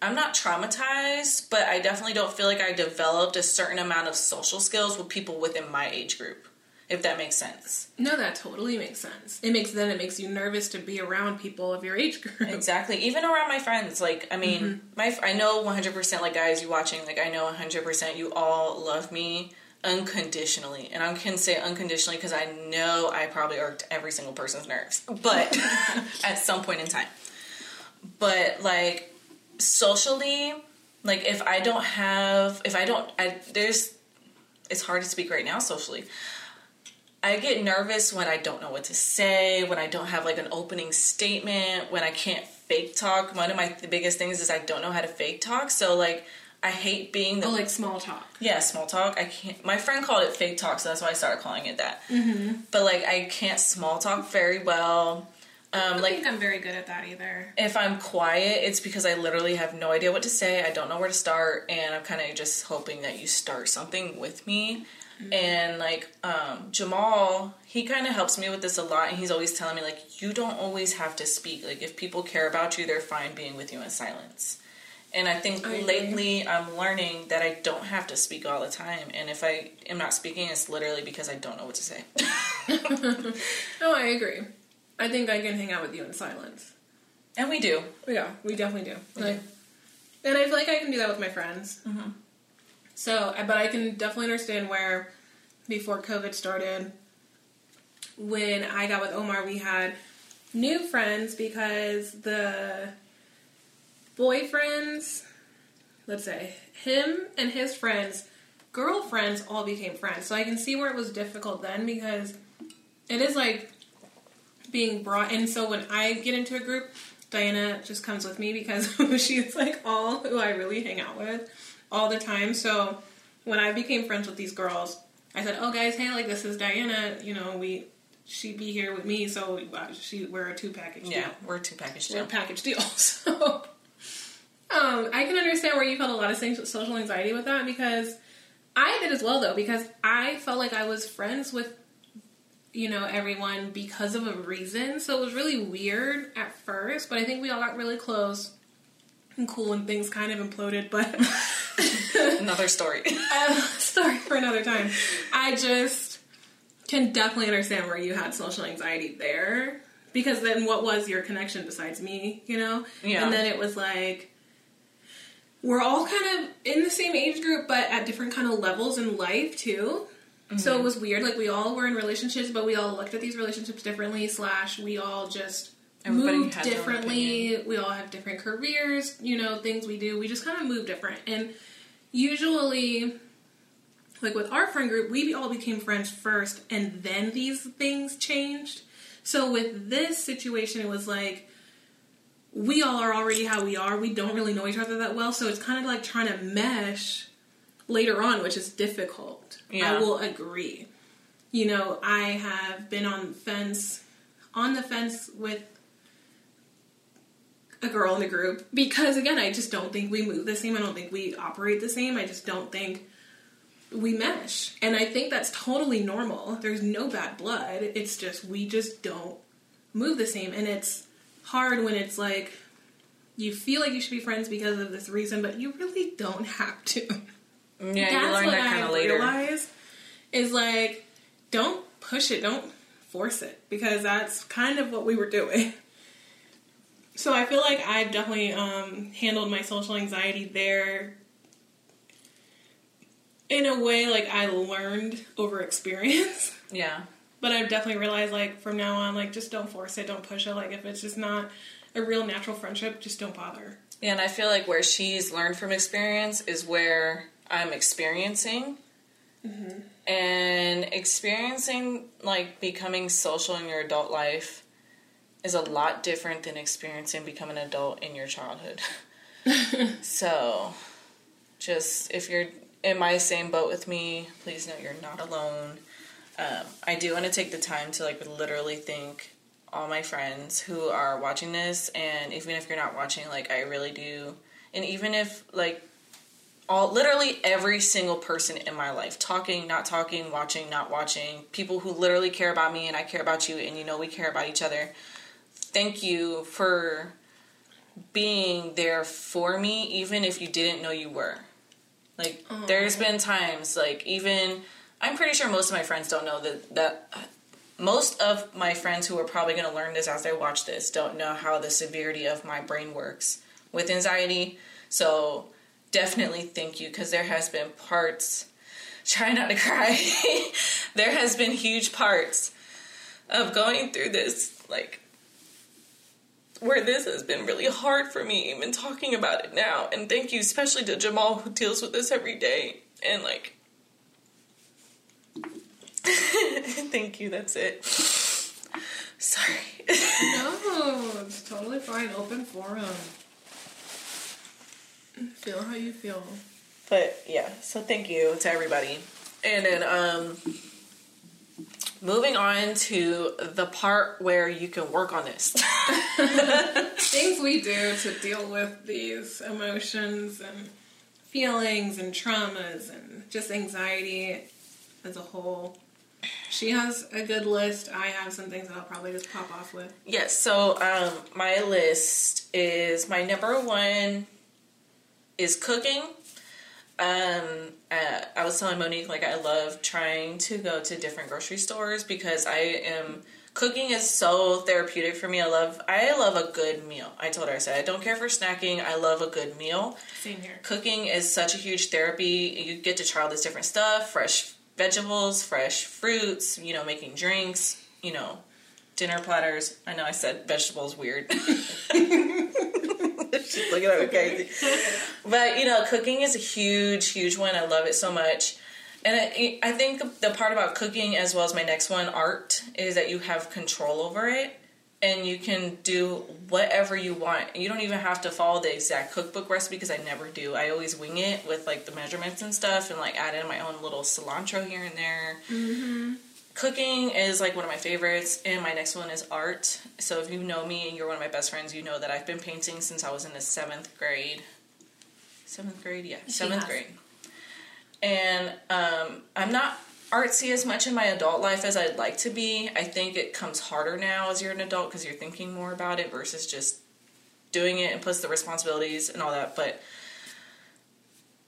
I'm not traumatized, but I definitely don't feel like I developed a certain amount of social skills with people within my age group. If that makes sense. No, that totally makes sense. It makes then it makes you nervous to be around people of your age group. Exactly. Even around my friends, like I mean, mm-hmm. my I know 100% like guys you watching, like I know 100% you all love me unconditionally. And I can say unconditionally because I know I probably irked every single person's nerves. But at some point in time. But like socially, like if I don't have if I don't I there's it's hard to speak right now socially. I get nervous when I don't know what to say, when I don't have like an opening statement, when I can't fake talk. One of my th- biggest things is I don't know how to fake talk. So like I hate being the Oh, like small talk. yeah small talk. I can't. My friend called it fake talk, so that's why I started calling it that. Mm-hmm. But like I can't small talk very well. Um, I don't like think I'm very good at that either. if I'm quiet, it's because I literally have no idea what to say. I don't know where to start, and I'm kind of just hoping that you start something with me. And like um, Jamal, he kind of helps me with this a lot, and he's always telling me like, you don't always have to speak. Like if people care about you, they're fine being with you in silence. And I think I lately I'm learning that I don't have to speak all the time, and if I am not speaking, it's literally because I don't know what to say. No, I agree. I think I can hang out with you in silence. and we do. Yeah, we definitely do. We Like, and I feel like I can do that with my friends. Mm-hmm. So, but I can definitely understand where before COVID started, when I got with Omar, we had new friends because the boyfriends, let's say him and his friends, girlfriends, all became friends. So I can see where it was difficult then because it is like being brought in. So when I get into a group, Diana just comes with me because she's like all who I really hang out with all the time. So when I became friends with these girls, I said, "Oh, guys, hey, like this is Diana. You know, we she'd be here with me, so uh, she we're a two package Yeah, deal. we're a two package We're a deal. package deal." So um, I can understand where you felt a lot of social anxiety with that because I did as well, though, because I felt like I was friends with you know everyone because of a reason. So it was really weird at first, but I think we all got really close and cool, and things kind of imploded. But Another story. uh, story for another time. I just can definitely understand where you had social anxiety there. Because then what was your connection besides me, you know? Yeah. And then it was like we're all kind of in the same age group but at different kind of levels in life too. So it was weird. Like we all were in relationships, but we all looked at these relationships differently. Slash, we all just Everybody moved had their own differently. We all have different careers. You know, things we do. We just kind of move different. And usually, like with our friend group, we all became friends first, and then these things changed. So with this situation, it was like we all are already how we are. We don't really know each other that well, so it's kind of like trying to mesh later on, which is difficult. Yeah. I will agree. You know, I have been on the fence, on the fence with a girl in the group because again, I just don't think we move the same. I don't think we operate the same. I just don't think we mesh. And I think that's totally normal. There's no bad blood. It's just we just don't move the same and it's hard when it's like you feel like you should be friends because of this reason, but you really don't have to. Yeah, you learn that kind of later. realize is like don't push it, don't force it because that's kind of what we were doing. So I feel like I've definitely um, handled my social anxiety there in a way like I learned over experience. Yeah. But I've definitely realized like from now on, like just don't force it, don't push it. Like if it's just not a real natural friendship, just don't bother. Yeah, and I feel like where she's learned from experience is where I'm experiencing. And experiencing, like, becoming social in your adult life is a lot different than experiencing becoming an adult in your childhood. so, just if you're in my same boat with me, please know you're not alone. Um, I do want to take the time to, like, literally thank all my friends who are watching this and even if you're not watching like i really do and even if like all literally every single person in my life talking not talking watching not watching people who literally care about me and i care about you and you know we care about each other thank you for being there for me even if you didn't know you were like oh. there's been times like even i'm pretty sure most of my friends don't know that that most of my friends who are probably going to learn this as they watch this don't know how the severity of my brain works with anxiety. So definitely thank you because there has been parts. Try not to cry. there has been huge parts of going through this, like where this has been really hard for me, even talking about it now. And thank you, especially to Jamal who deals with this every day. And like Thank you. That's it. Sorry. No, it's totally fine. Open forum. Feel how you feel. But yeah, so thank you to everybody. And then um moving on to the part where you can work on this. Things we do to deal with these emotions and feelings and traumas and just anxiety as a whole. She has a good list. I have some things that I'll probably just pop off with. yes, so um my list is my number one is cooking. Um, uh, I was telling Monique like I love trying to go to different grocery stores because I am cooking is so therapeutic for me. I love I love a good meal. I told her I said I don't care for snacking. I love a good meal. Same here. Cooking is such a huge therapy. You get to try all this different stuff, fresh vegetables, fresh fruits, you know, making drinks, you know, dinner platters. I know I said vegetables weird. She's looking at me crazy. But, you know, cooking is a huge, huge one. I love it so much. And I, I think the part about cooking, as well as my next one, art, is that you have control over it and you can do whatever you want. You don't even have to follow the exact cookbook recipe because I never do. I always wing it with like the measurements and stuff and like add in my own little cilantro here and there. Mm-hmm. Cooking is like one of my favorites, and my next one is art. So if you know me and you're one of my best friends, you know that I've been painting since I was in the seventh grade. Seventh grade, yeah, seventh has. grade. And um, I'm not artsy as much in my adult life as I'd like to be. I think it comes harder now as you're an adult because you're thinking more about it versus just doing it and plus the responsibilities and all that. But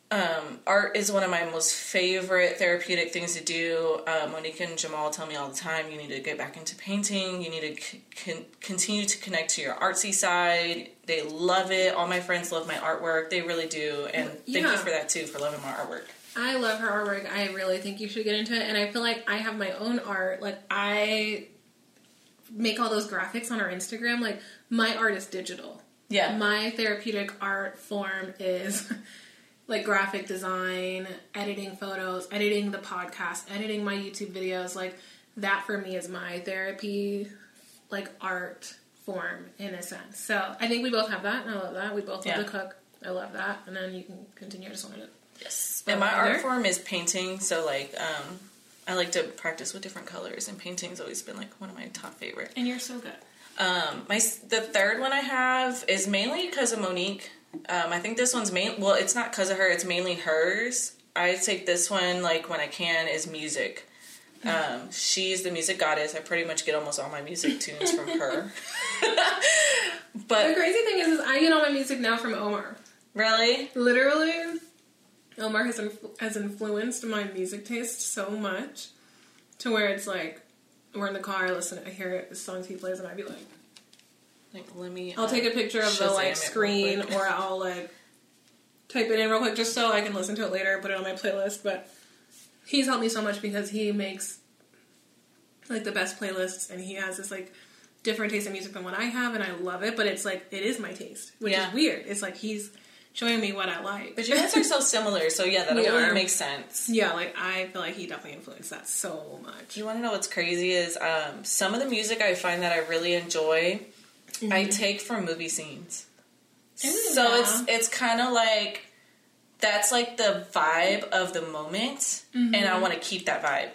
um, art is one of my most favorite therapeutic things to do. Uh, Monique and Jamal tell me all the time you need to get back into painting. You need to c- con- continue to connect to your artsy side. They love it. All my friends love my artwork. They really do. And thank you for that too, for loving my artwork. I love her artwork. I really think you should get into it. And I feel like I have my own art. Like I make all those graphics on our Instagram. Like my art is digital. Yeah. My therapeutic art form is like graphic design, editing photos, editing the podcast, editing my YouTube videos. Like that for me is my therapy, like art form in a sense. So I think we both have that, and I love that. We both love to cook. I love that, and then you can continue to sort it. Yes. And my Either? art form is painting, so like um I like to practice with different colors and painting's always been like one of my top favorite. And you're so good. Um my the third one I have is mainly because of Monique. Um I think this one's main well it's not cuz of her, it's mainly hers. I take this one like when I can is music. Um, she's the music goddess. I pretty much get almost all my music tunes from her. But the crazy thing is, is I get all my music now from Omar. really, Literally, Omar has influ- has influenced my music taste so much to where it's like we're in the car, I listen, I hear it, the songs he plays, and I'd be like, like let me I'll take a picture of the like screen, or I'll like type it in real quick just so I can listen to it later, put it on my playlist. But he's helped me so much because he makes like the best playlists, and he has this like different taste in music than what I have, and I love it. But it's like it is my taste, which Yeah. is weird. It's like he's showing me what I like. But you guys are so similar, so yeah, that really makes sense. yeah, like I feel like he definitely influenced that so much. You want to know what's crazy is um, some of the music I find that I really enjoy, Mm-hmm. I take from movie scenes. Ooh, so yeah. it's it's kind of like that's like the vibe of the moment, and I mm-hmm. want to keep that vibe.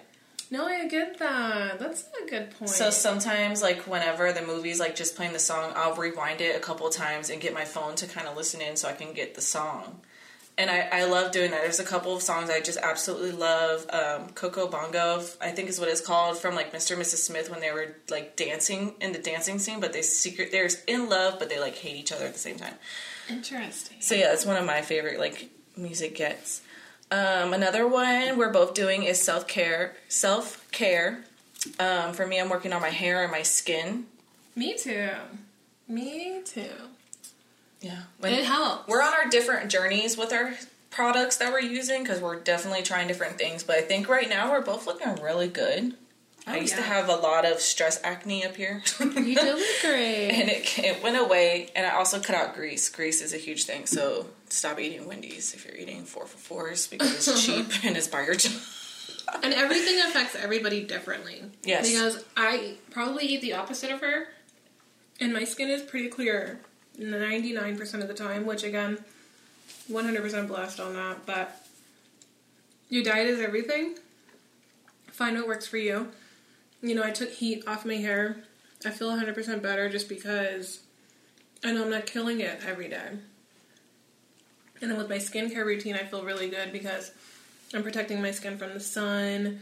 No, I get that. That's a good point. So sometimes, like whenever the movie's like just playing the song, I'll rewind it a couple times and get my phone to kind of listen in so I can get the song. And I, I love doing that. There's a couple of songs I just absolutely love. Um, Coco Bongo, I think is what it's called, from like Mr. and Mrs. Smith when they were like dancing in the dancing scene, but they secret they're in love, but they like hate each other at the same time. interesting. So yeah, it's one of my favorite like music gets. Um, another one we're both doing is self care. Self care. Um, for me, I'm working on my hair and my skin. Me too. Me too. Yeah, when, It helps. we're on our different journeys with our products that we're using because we're definitely trying different things. But I think right now we're both looking really good. Oh, I Oh, used to have a lot of stress acne up here. You do look great. and it, it went away. And I also cut out grease. Grease is a huge thing. So stop eating Wendy's if you're eating four for fours because it's cheap and it's by your job. And everything affects everybody differently. Yes. Because I probably eat the opposite of her, and my skin is pretty clear 99% of the time, which again, 100% blessed on that. But your diet is everything. Find what works for you. You know, I took heat off my hair. I feel 100% better just because I know I'm not killing it every day. And then with my skincare routine, I feel really good because I'm protecting my skin from the sun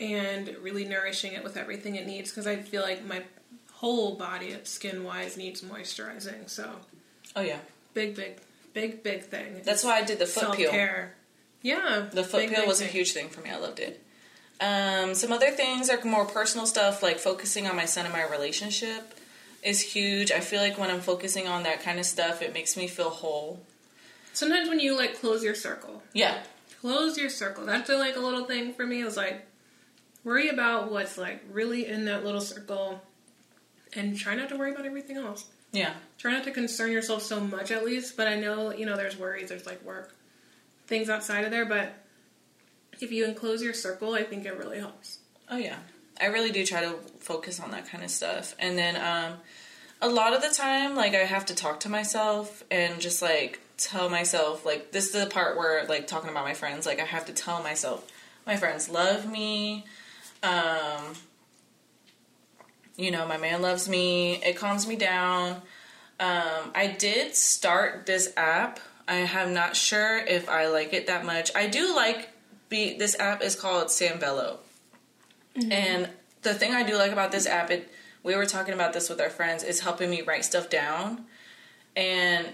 and really nourishing it with everything it needs because I feel like my whole body, skin wise, needs moisturizing. So, Oh yeah. big, big, big, big thing. That's why I did the foot self peel. Yeah, The foot big, peel big was a huge thing for me. I loved it. Um, some other things are more personal stuff, like focusing on my son and my relationship is huge. I feel like when I'm focusing on that kind of stuff, it makes me feel whole. Sometimes when you like close your circle, Yeah. close your circle. That's like a little thing for me. Is like worry about what's like really in that little circle, and try not to worry about everything else. Yeah. Try not to concern yourself so much, at least. But I know you know there's worries, there's like work, things outside of there. But if you enclose your circle, I think it really helps. Oh yeah. I really do try to focus on that kind of stuff. And then um a lot of the time like I have to talk to myself and just like tell myself like this is the part where like talking about my friends like I have to tell myself my friends love me. Um you know, my man loves me. It calms me down. Um I did start this app. I am not sure if I like it that much. I do like be this app is called Sanvello. And the thing I do like about this app, it we were talking about this with our friends, is helping me write stuff down, and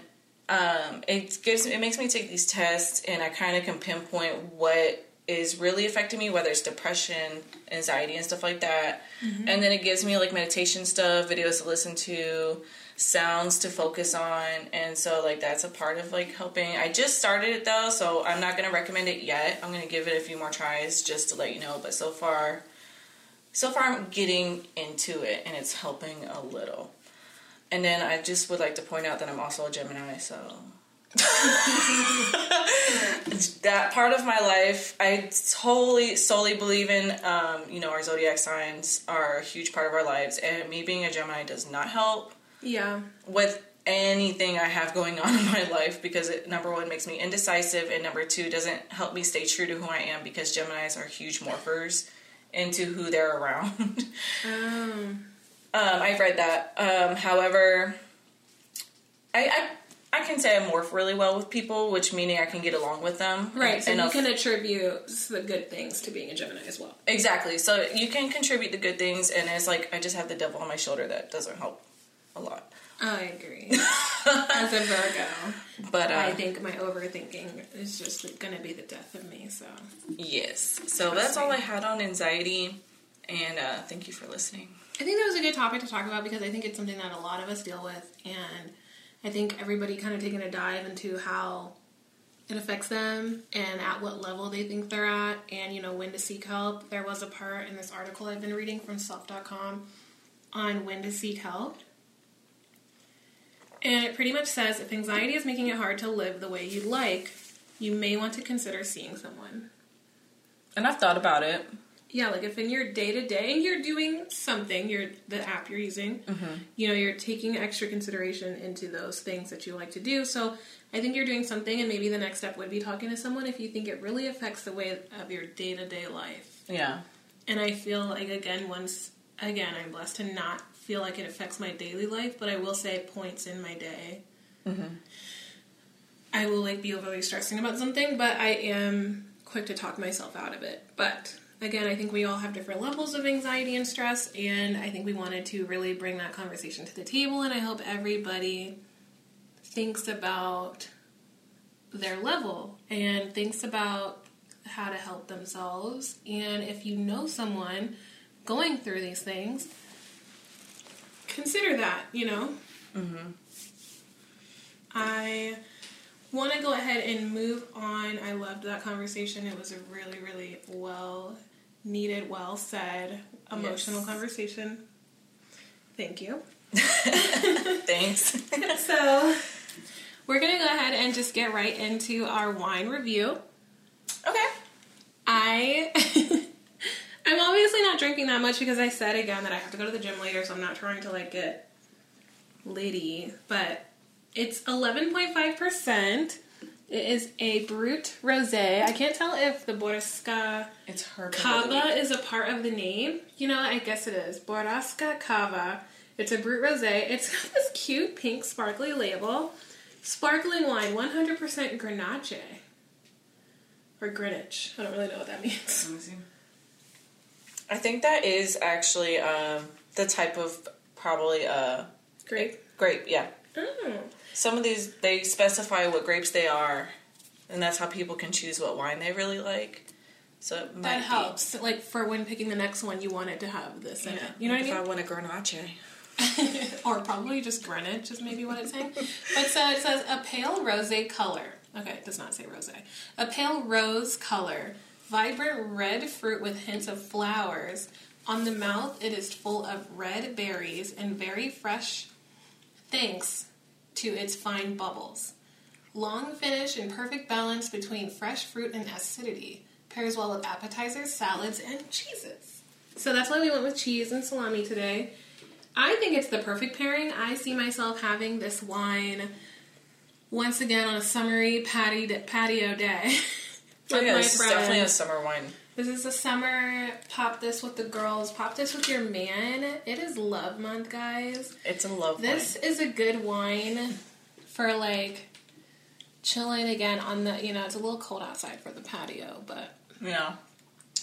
um, it gives it makes me take these tests, and I kind of can pinpoint what is really affecting me, whether it's depression, anxiety, and stuff like that. Mm-hmm. And then it gives me like meditation stuff, videos to listen to, sounds to focus on, and so like that's a part of like helping. I just started it though, so I'm not gonna recommend it yet. I'm gonna give it a few more tries just to let you know. But so far, so far I'm getting into it and it's helping a little. And then I just would like to point out that I'm also a Gemini, so that part of my life I totally solely believe in um, you know, our zodiac signs are a huge part of our lives and me being a Gemini does not help Yeah, with anything I have going on in my life because it number one makes me indecisive and number two doesn't help me stay true to who I am because Geminis are huge morphers into who they're around. um, um, I've read that. Um, however, I, I I can say I morph really well with people, which meaning I can get along with them. right. So And you I'll- can attribute the good things to being a Gemini as well. exactly. So you can contribute the good things, and it's like I just have the devil on my shoulder that doesn't help a lot. I agree. As a Virgo, But uh, I think my overthinking is just going to be the death of me. So Yes. So that's all I had on anxiety. And uh, thank you for listening. I think that was a good topic to talk about because I think it's something that a lot of us deal with, and I think everybody kind of taking a dive into how it affects them and at what level they think they're at, and you know when to seek help. There was a part in this article I've been reading from Self.com on when to seek help. And it pretty much says if anxiety is making it hard to live the way you'd like, you may want to consider seeing someone. And I've thought about it. Yeah, like if in your day to day you're doing something, you're the app you're using, mm-hmm. you know, you're taking extra consideration into those things that you like to do. So I think you're doing something, and maybe the next step would be talking to someone if you think it really affects the way of your day to day life. Yeah. And I feel like again, once again, I'm blessed to not feel like it affects my daily life, but I will say points in my day, mm-hmm. I will like be overly stressing about something, but I am quick to talk myself out of it. But again, I think we all have different levels of anxiety and stress, and I think we wanted to really bring that conversation to the table, and I hope everybody thinks about their level and thinks about how to help themselves. And if you know someone going through these things, consider that, you know? Mm-hmm. I want to go ahead and move on. I loved that conversation. It was a really, really well needed, well said, emotional Yes. conversation. Thank you. Thanks. So, we're going to go ahead and just get right into our wine review. okay. I I'm obviously not drinking that much because I said again that I have to go to the gym later, so I'm not trying to like get litty. But it's 11.5 percent. It is a Brut Rosé. I can't tell if the Borrasca It's her Cava is a part of the name. You know, I guess it is. Borrasca Cava. It's a Brut Rosé. It's got this cute pink sparkly label. Sparkling wine, 100% Grenache. Or Greenwich. I don't really know what that means. Let me see. I think that is actually um, the type of probably uh, grape. grape. Yeah, Oh. some of these they specify what grapes they are, and that's how people can choose what wine they really like. So it might That be- helps. Like for when picking the next one, you want it to have this in it. You know what I if mean? I want a Grenache. or probably just Greenwich is maybe what it's saying. But so it says a pale rose color. Okay, it does not say rose. A pale rose color, vibrant red fruit with hints of flowers. On the mouth, it is full of red berries and very fresh, thanks to its fine bubbles. Long finish and perfect balance between fresh fruit and acidity. Pairs well with appetizers, salads, and cheeses. So that's why we went with cheese and salami today. I think it's the perfect pairing. I see myself having this wine once again on a summery patio, day. Oh yeah, this is definitely a summer wine. This is a summer. Pop this with the girls. Pop this with your man. It is love month, guys. It's a love month. This is a good wine for like chilling again on the. You know, it's a little cold outside for the patio, but wine. Yeah.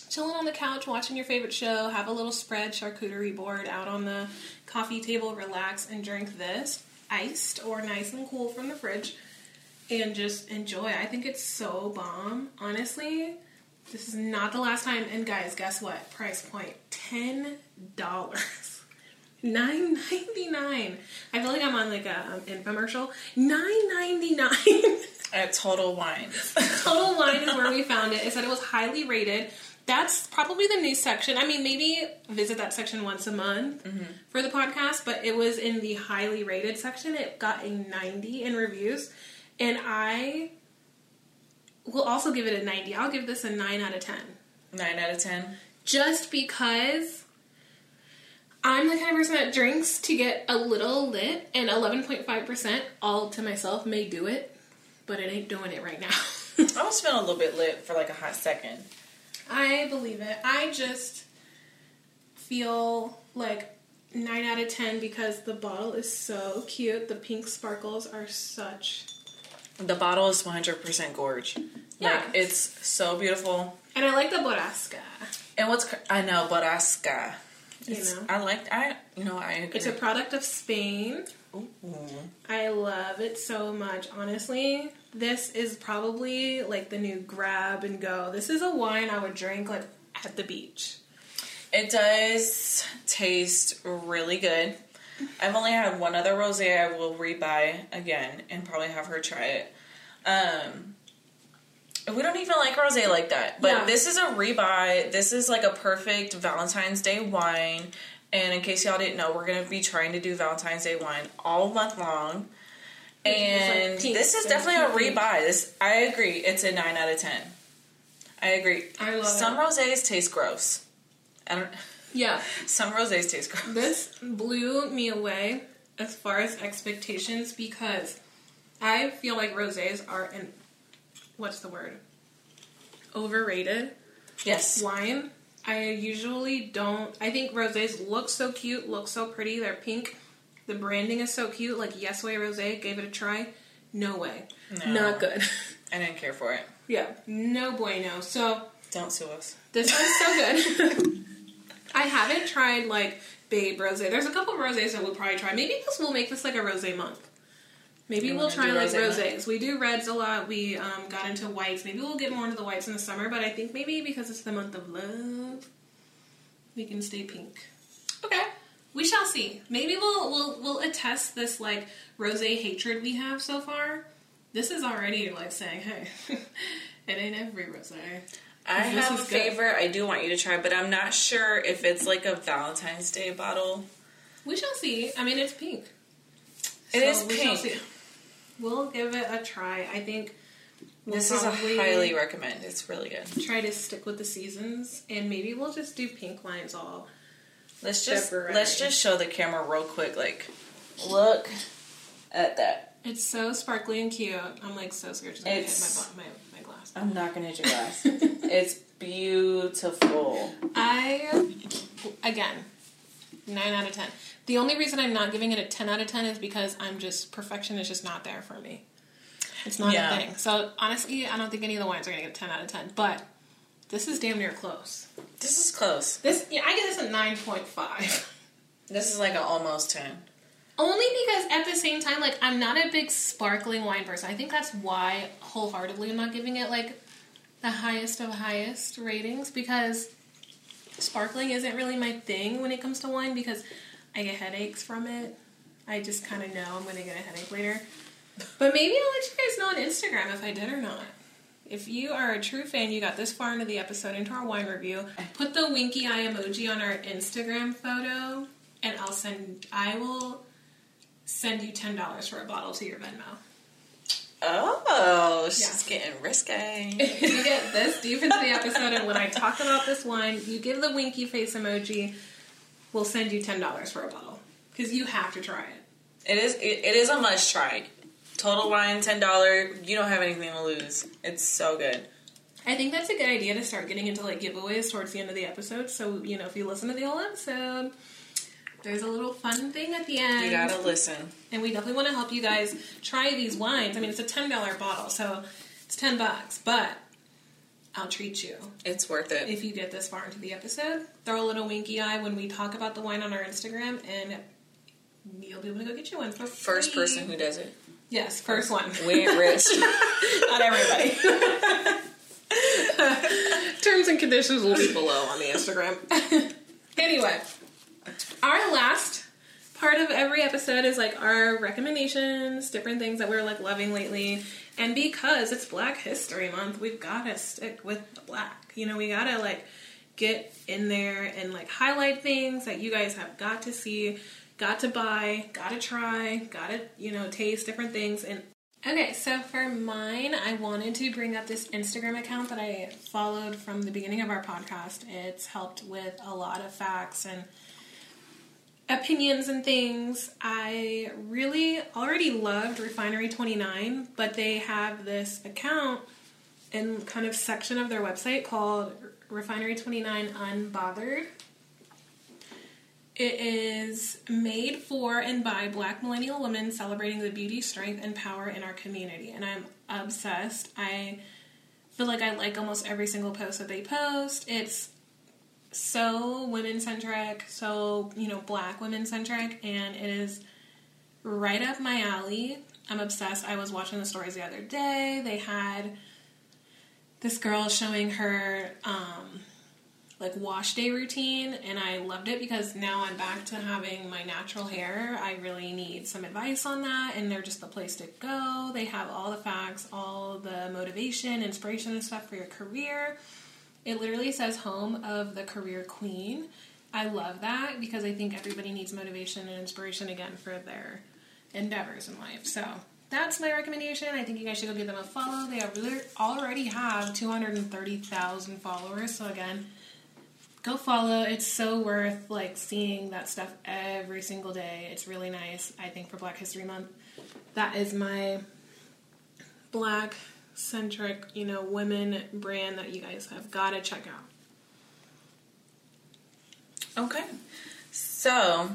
chilling on the couch, watching your favorite show, have a little spread charcuterie board out on the coffee table, relax and drink this iced or nice and cool from the fridge and just enjoy. I think it's so bomb. Honestly, this is not the last time. And guys, guess what? Price point $10. Nine ninety nine. I feel like I'm on like a um, infomercial. Nine ninety nine. At Total Wine. Total Wine is where we found it. It said it was highly rated. That's probably the new section. I mean, maybe visit that section once a month for the podcast, but it was in the highly rated section. It got a 90 in reviews, and I will also give it a 90. I'll give this a 9 out of 10. Nine out of ten. Just because I'm the kind of person that drinks to get a little lit, and 11.5% all to myself may do it, but it ain't doing it right now. I was feeling a little bit lit for like a hot second. I believe it. I just feel like 9 out of 10 because the bottle is so cute. The pink sparkles are such. The bottle is 100% gorge. Yeah. Like, it's so beautiful. And I like the Borrasca. And what's I know, Borrasca. You It's, know. I like I you know I agree. It's a product of Spain. Ooh. I love it so much. Honestly, this is probably like the new grab and go. This is a wine I would drink like at the beach. It does taste really good. I've only had one other rosé I will rebuy again and probably have her try it. Um we don't even like rosé like that. But Yeah. this is a rebuy. This is like a perfect Valentine's Day wine. And in case y'all didn't know, we're gonna be trying to do Valentine's Day wine all month long. It's like And this is definitely a rebuy. This I agree. It's a nine out of ten. I agree. I love Some it. rosés taste gross. I don't. Yeah. Some rosés taste gross. This blew me away as far as expectations because I feel like rosés are an what's the word? Overrated Yes. wine. I usually don't. I think rosés look so cute, look so pretty. They're pink. The branding is so cute. Like Yes Way Rosé, gave it a try. No way. No. Not good. I didn't care for it. yeah, no bueno. So Don't sue us. this one's so good. I haven't tried like Babe Rosé. There's a couple rosés that we'll probably try. Maybe this will make this like a rosé month. Maybe You we'll try like month? rosés. We do reds a lot. We um, got into whites. Maybe we'll get more into the whites in the summer. But I think maybe because it's the month of love, we can stay pink. Okay. We shall see. Maybe we'll we'll we'll attest this like rosé hatred we have so far. This is already like saying, hey, it ain't every rosé. I have a favorite I do want you to try, but I'm not sure if it's like a Valentine's Day bottle. We shall see. I mean, it's pink. It is we pink. see. We'll give it a try. I think we'll this is a highly recommend. It's really good. try to stick with the seasons, and maybe we'll just do pink lines all. Let's just let's just show the camera real quick. Like, look at that. It's so sparkly and cute. I'm like so scared to hit It's- my my glass. I'm not gonna hit your glass. it's beautiful. I again nine out of ten. The only reason I'm not giving it a ten out of ten is because I'm just perfection is just not there for me. It's not Yeah. a thing. So honestly, I don't think any of the wines are gonna get a ten out of ten. But this is damn near close. This is close. This yeah, I give this a nine point five. This is like an almost ten. Only because at the same time, like I'm not a big sparkling wine person. I think that's why wholeheartedly I'm not giving it like the highest of highest ratings because sparkling isn't really my thing when it comes to wine because I get headaches from it. I just kind of know I'm going to get a headache later. But maybe I'll let you guys know on Instagram if I did or not. If you are a true fan, you got this far into the episode, into our wine review, put the winky eye emoji on our Instagram photo, and I'll send. I will send you ten dollars for a bottle to your Venmo. Oh, she's Yeah. getting risque. If you get this deep into the episode, and when I talk about this wine, you give the winky face emoji. We'll send you ten dollars for a bottle because you have to try it. It is. It, it is a must try. Total wine, ten dollar. You don't have anything to lose. It's so good. I think that's a good idea to start getting into like giveaways towards the end of the episode. So you know, if you listen to the whole episode, there's a little fun thing at the end. You gotta listen. and we definitely want to help you guys try these wines. I mean, it's a ten dollar bottle, so it's ten bucks, but I'll treat you It's worth it. if you get this far into the episode. Throw a little winky eye when we talk about the wine on our Instagram, and you'll be able to go get you one for First free. person who does it. yes, first one. We ain't rich. Not everybody. Terms and conditions will be below on the Instagram. anyway, our last part of every episode is like our recommendations, different things that we're like loving lately. And because it's Black History Month, we've got to stick with the black. You know, we got to like get in there and like highlight things that you guys have got to see, got to buy, got to try, got to, you know, taste different things. And okay, so for mine, I wanted to bring up this Instagram account that I followed from the beginning of our podcast. It's helped with a lot of facts and opinions and things. I really already loved Refinery 29, but they have this account and kind of section of their website called Refinery 29 Unbothered. It is made for and by black millennial women celebrating the beauty, strength, and power in our community. And I'm obsessed. I feel like I like almost every single post that they post. It's so women centric, so, you know, black women centric, and it is right up my alley. I'm obsessed. I was watching the stories the other day. They had this girl showing her um, like wash day routine, and I loved it because now I'm back to having my natural hair. I really need some advice on that, and they're just the place to go. They have all the facts, all the motivation, inspiration, and stuff for your career. It literally says home of the career queen. I love that because I think everybody needs motivation and inspiration again for their endeavors in life. So that's my recommendation. I think you guys should go give them a follow. They already have 230,000 followers. So again, go follow. It's so worth like seeing that stuff every single day. It's really nice. I think for Black History Month, that is my black centric, you know, women brand that you guys have got to check out. Okay. So,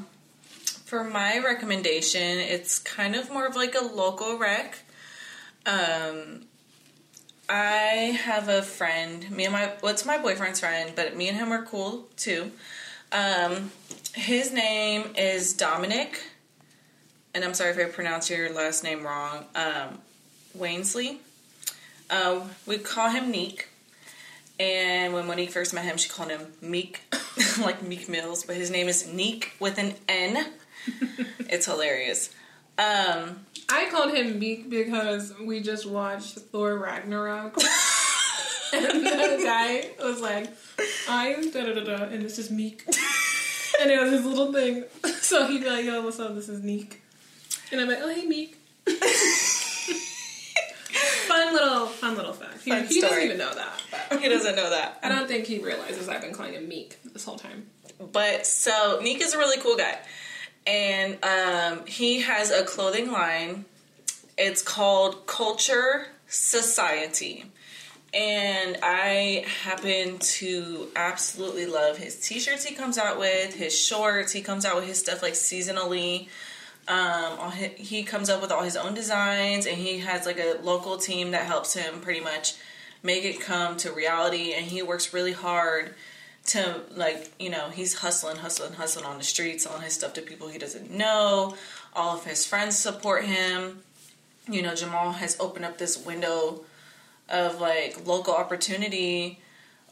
for my recommendation, it's kind of more of like a local rec. Um, I have a friend, me and my, what's my boyfriend's friend, but me and him are cool too. Um, his name is Dominic, and I'm sorry if I pronounce your last name wrong. Um, Wainsley. Um, we call him Neek. And when Monique first met him, she called him Meek, like Meek Mills, but his name is Neek with an N. it's hilarious. Um, I called him Meek because we just watched Thor Ragnarok. and the guy was like, I'm da da da da, and this is Meek. and it was his little thing. So he'd be like, yo, what's up? This is Meek. And I'm like, oh, hey, Meek. Fun little, fun little fact. He, Fun he doesn't even know that. He doesn't know that. I don't think he realizes I've been calling him Meek this whole time. But so Meek is a really cool guy, and um, he has a clothing line It's called Culture Society. And I happen to absolutely love his t-shirts he comes out with, his shorts, he comes out with his stuff like seasonally. Um, his, he comes up with all his own designs, and he has like a local team that helps him pretty much make it come to reality. And he works really hard to like you know he's hustling, hustling, hustling on the streets, selling his stuff to people he doesn't know. All of his friends support him. You know, Jamal has opened up this window of like local opportunity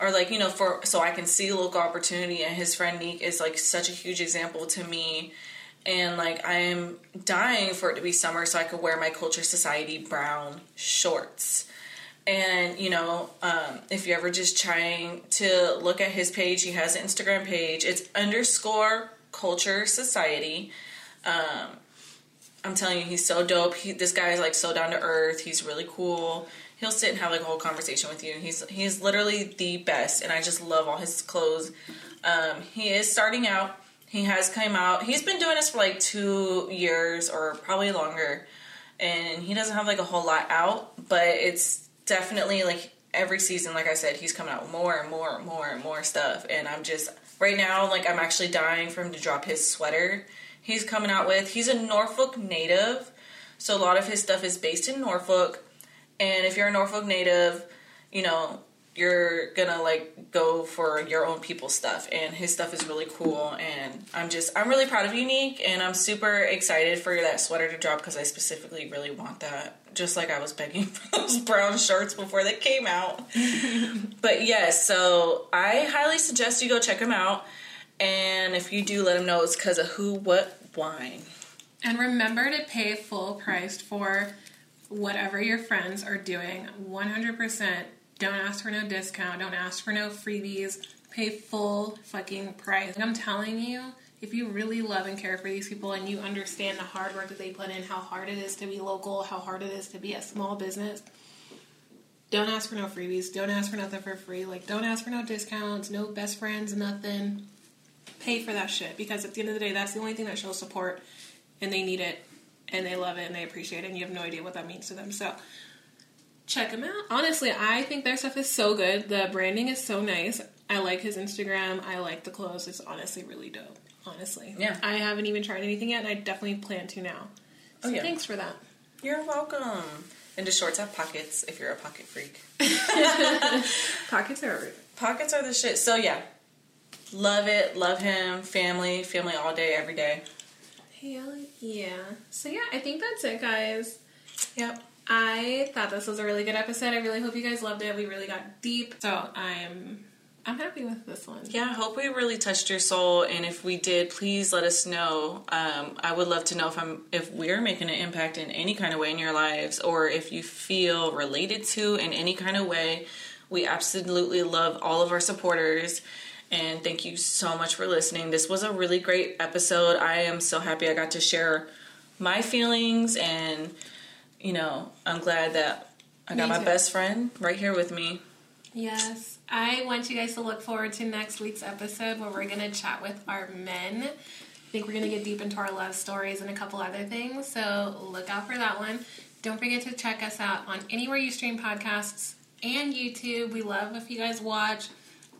or like you know for so I can see local opportunity and his friend Neek is like such a huge example to me and like I am dying for it to be summer so I could wear my Culture Society brown shorts. And you know, um, if you're ever just trying to look at his page, he has an Instagram page. It's underscore Culture Society. Um, I'm telling you, he's so dope. He, this guy is like so down to earth. He's really cool. He'll sit and have like a whole conversation with you. He's he's literally the best, and I just love all his clothes. Um, he is starting out he has come out. He's been doing this for like two years or probably longer, and he doesn't have like a whole lot out, but it's definitely like every season. Like I said, he's coming out more and more and more and more stuff, and I'm just right now like I'm actually dying for him to drop his sweater. He's coming out with. He's a Norfolk native, so a lot of his stuff is based in Norfolk. And if you're a Norfolk native, you know you're gonna like go for your own people stuff and his stuff is really cool and i'm just i'm really proud of unique and i'm super excited for that sweater to drop because i specifically really want that just like i was begging for those brown shirts before they came out. But yes so i highly suggest you go check them out and if you do let them know it's because of who what wine and remember to pay full price for whatever your friends are doing 100% don't ask for no discount. Don't ask for no freebies. Pay full fucking price. I'm telling you, if you really love and care for these people and you understand the hard work that they put in, how hard it is to be local, how hard it is to be a small business, don't ask for no freebies. Don't ask for nothing for free. Like, don't ask for no discounts, no best friends, nothing. Pay for that shit because at the end of the day, that's the only thing that shows support and they need it and they love it and they appreciate it and you have no idea what that means to them. So, check him out. Honestly, I think their stuff is so good. The branding is so nice. I like his Instagram. I like the clothes. It's honestly really dope. Honestly. Yeah. I haven't even tried anything yet, and I definitely plan to now. So oh, yeah. thanks for that. You're welcome. And the shorts have pockets if you're a pocket freak. pockets are everything. Pockets are the shit. So yeah. Love it. Love him. Family. Family all day, every day. Hell yeah. So yeah, I think that's it, guys. Yep. I thought this was a really good episode. I really hope you guys loved it. We really got deep. So I'm I'm happy with this one. Yeah, I hope we really touched your soul, and if we did, please let us know. Um, I would love to know if I'm if we're making an impact in any kind of way in your lives, or if you feel related to in any kind of way. We absolutely love all of our supporters, and thank you so much for listening. This was a really great episode. I am so happy I got to share my feelings and you know, I'm glad that I got my best friend right here with me. Yes. I want you guys to look forward to next week's episode where we're going to chat with our men. I think we're going to get deep into our love stories and a couple other things. So look out for that one. Don't forget to check us out on anywhere you stream podcasts and YouTube. We love if you guys watch.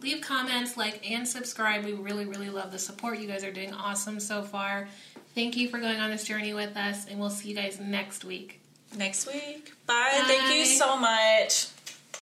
Leave comments, like, and subscribe. We really, really love the support. You guys are doing awesome so far. Thank you for going on this journey with us, and we'll see you guys next week next week. Bye. Bye. Thank you so much.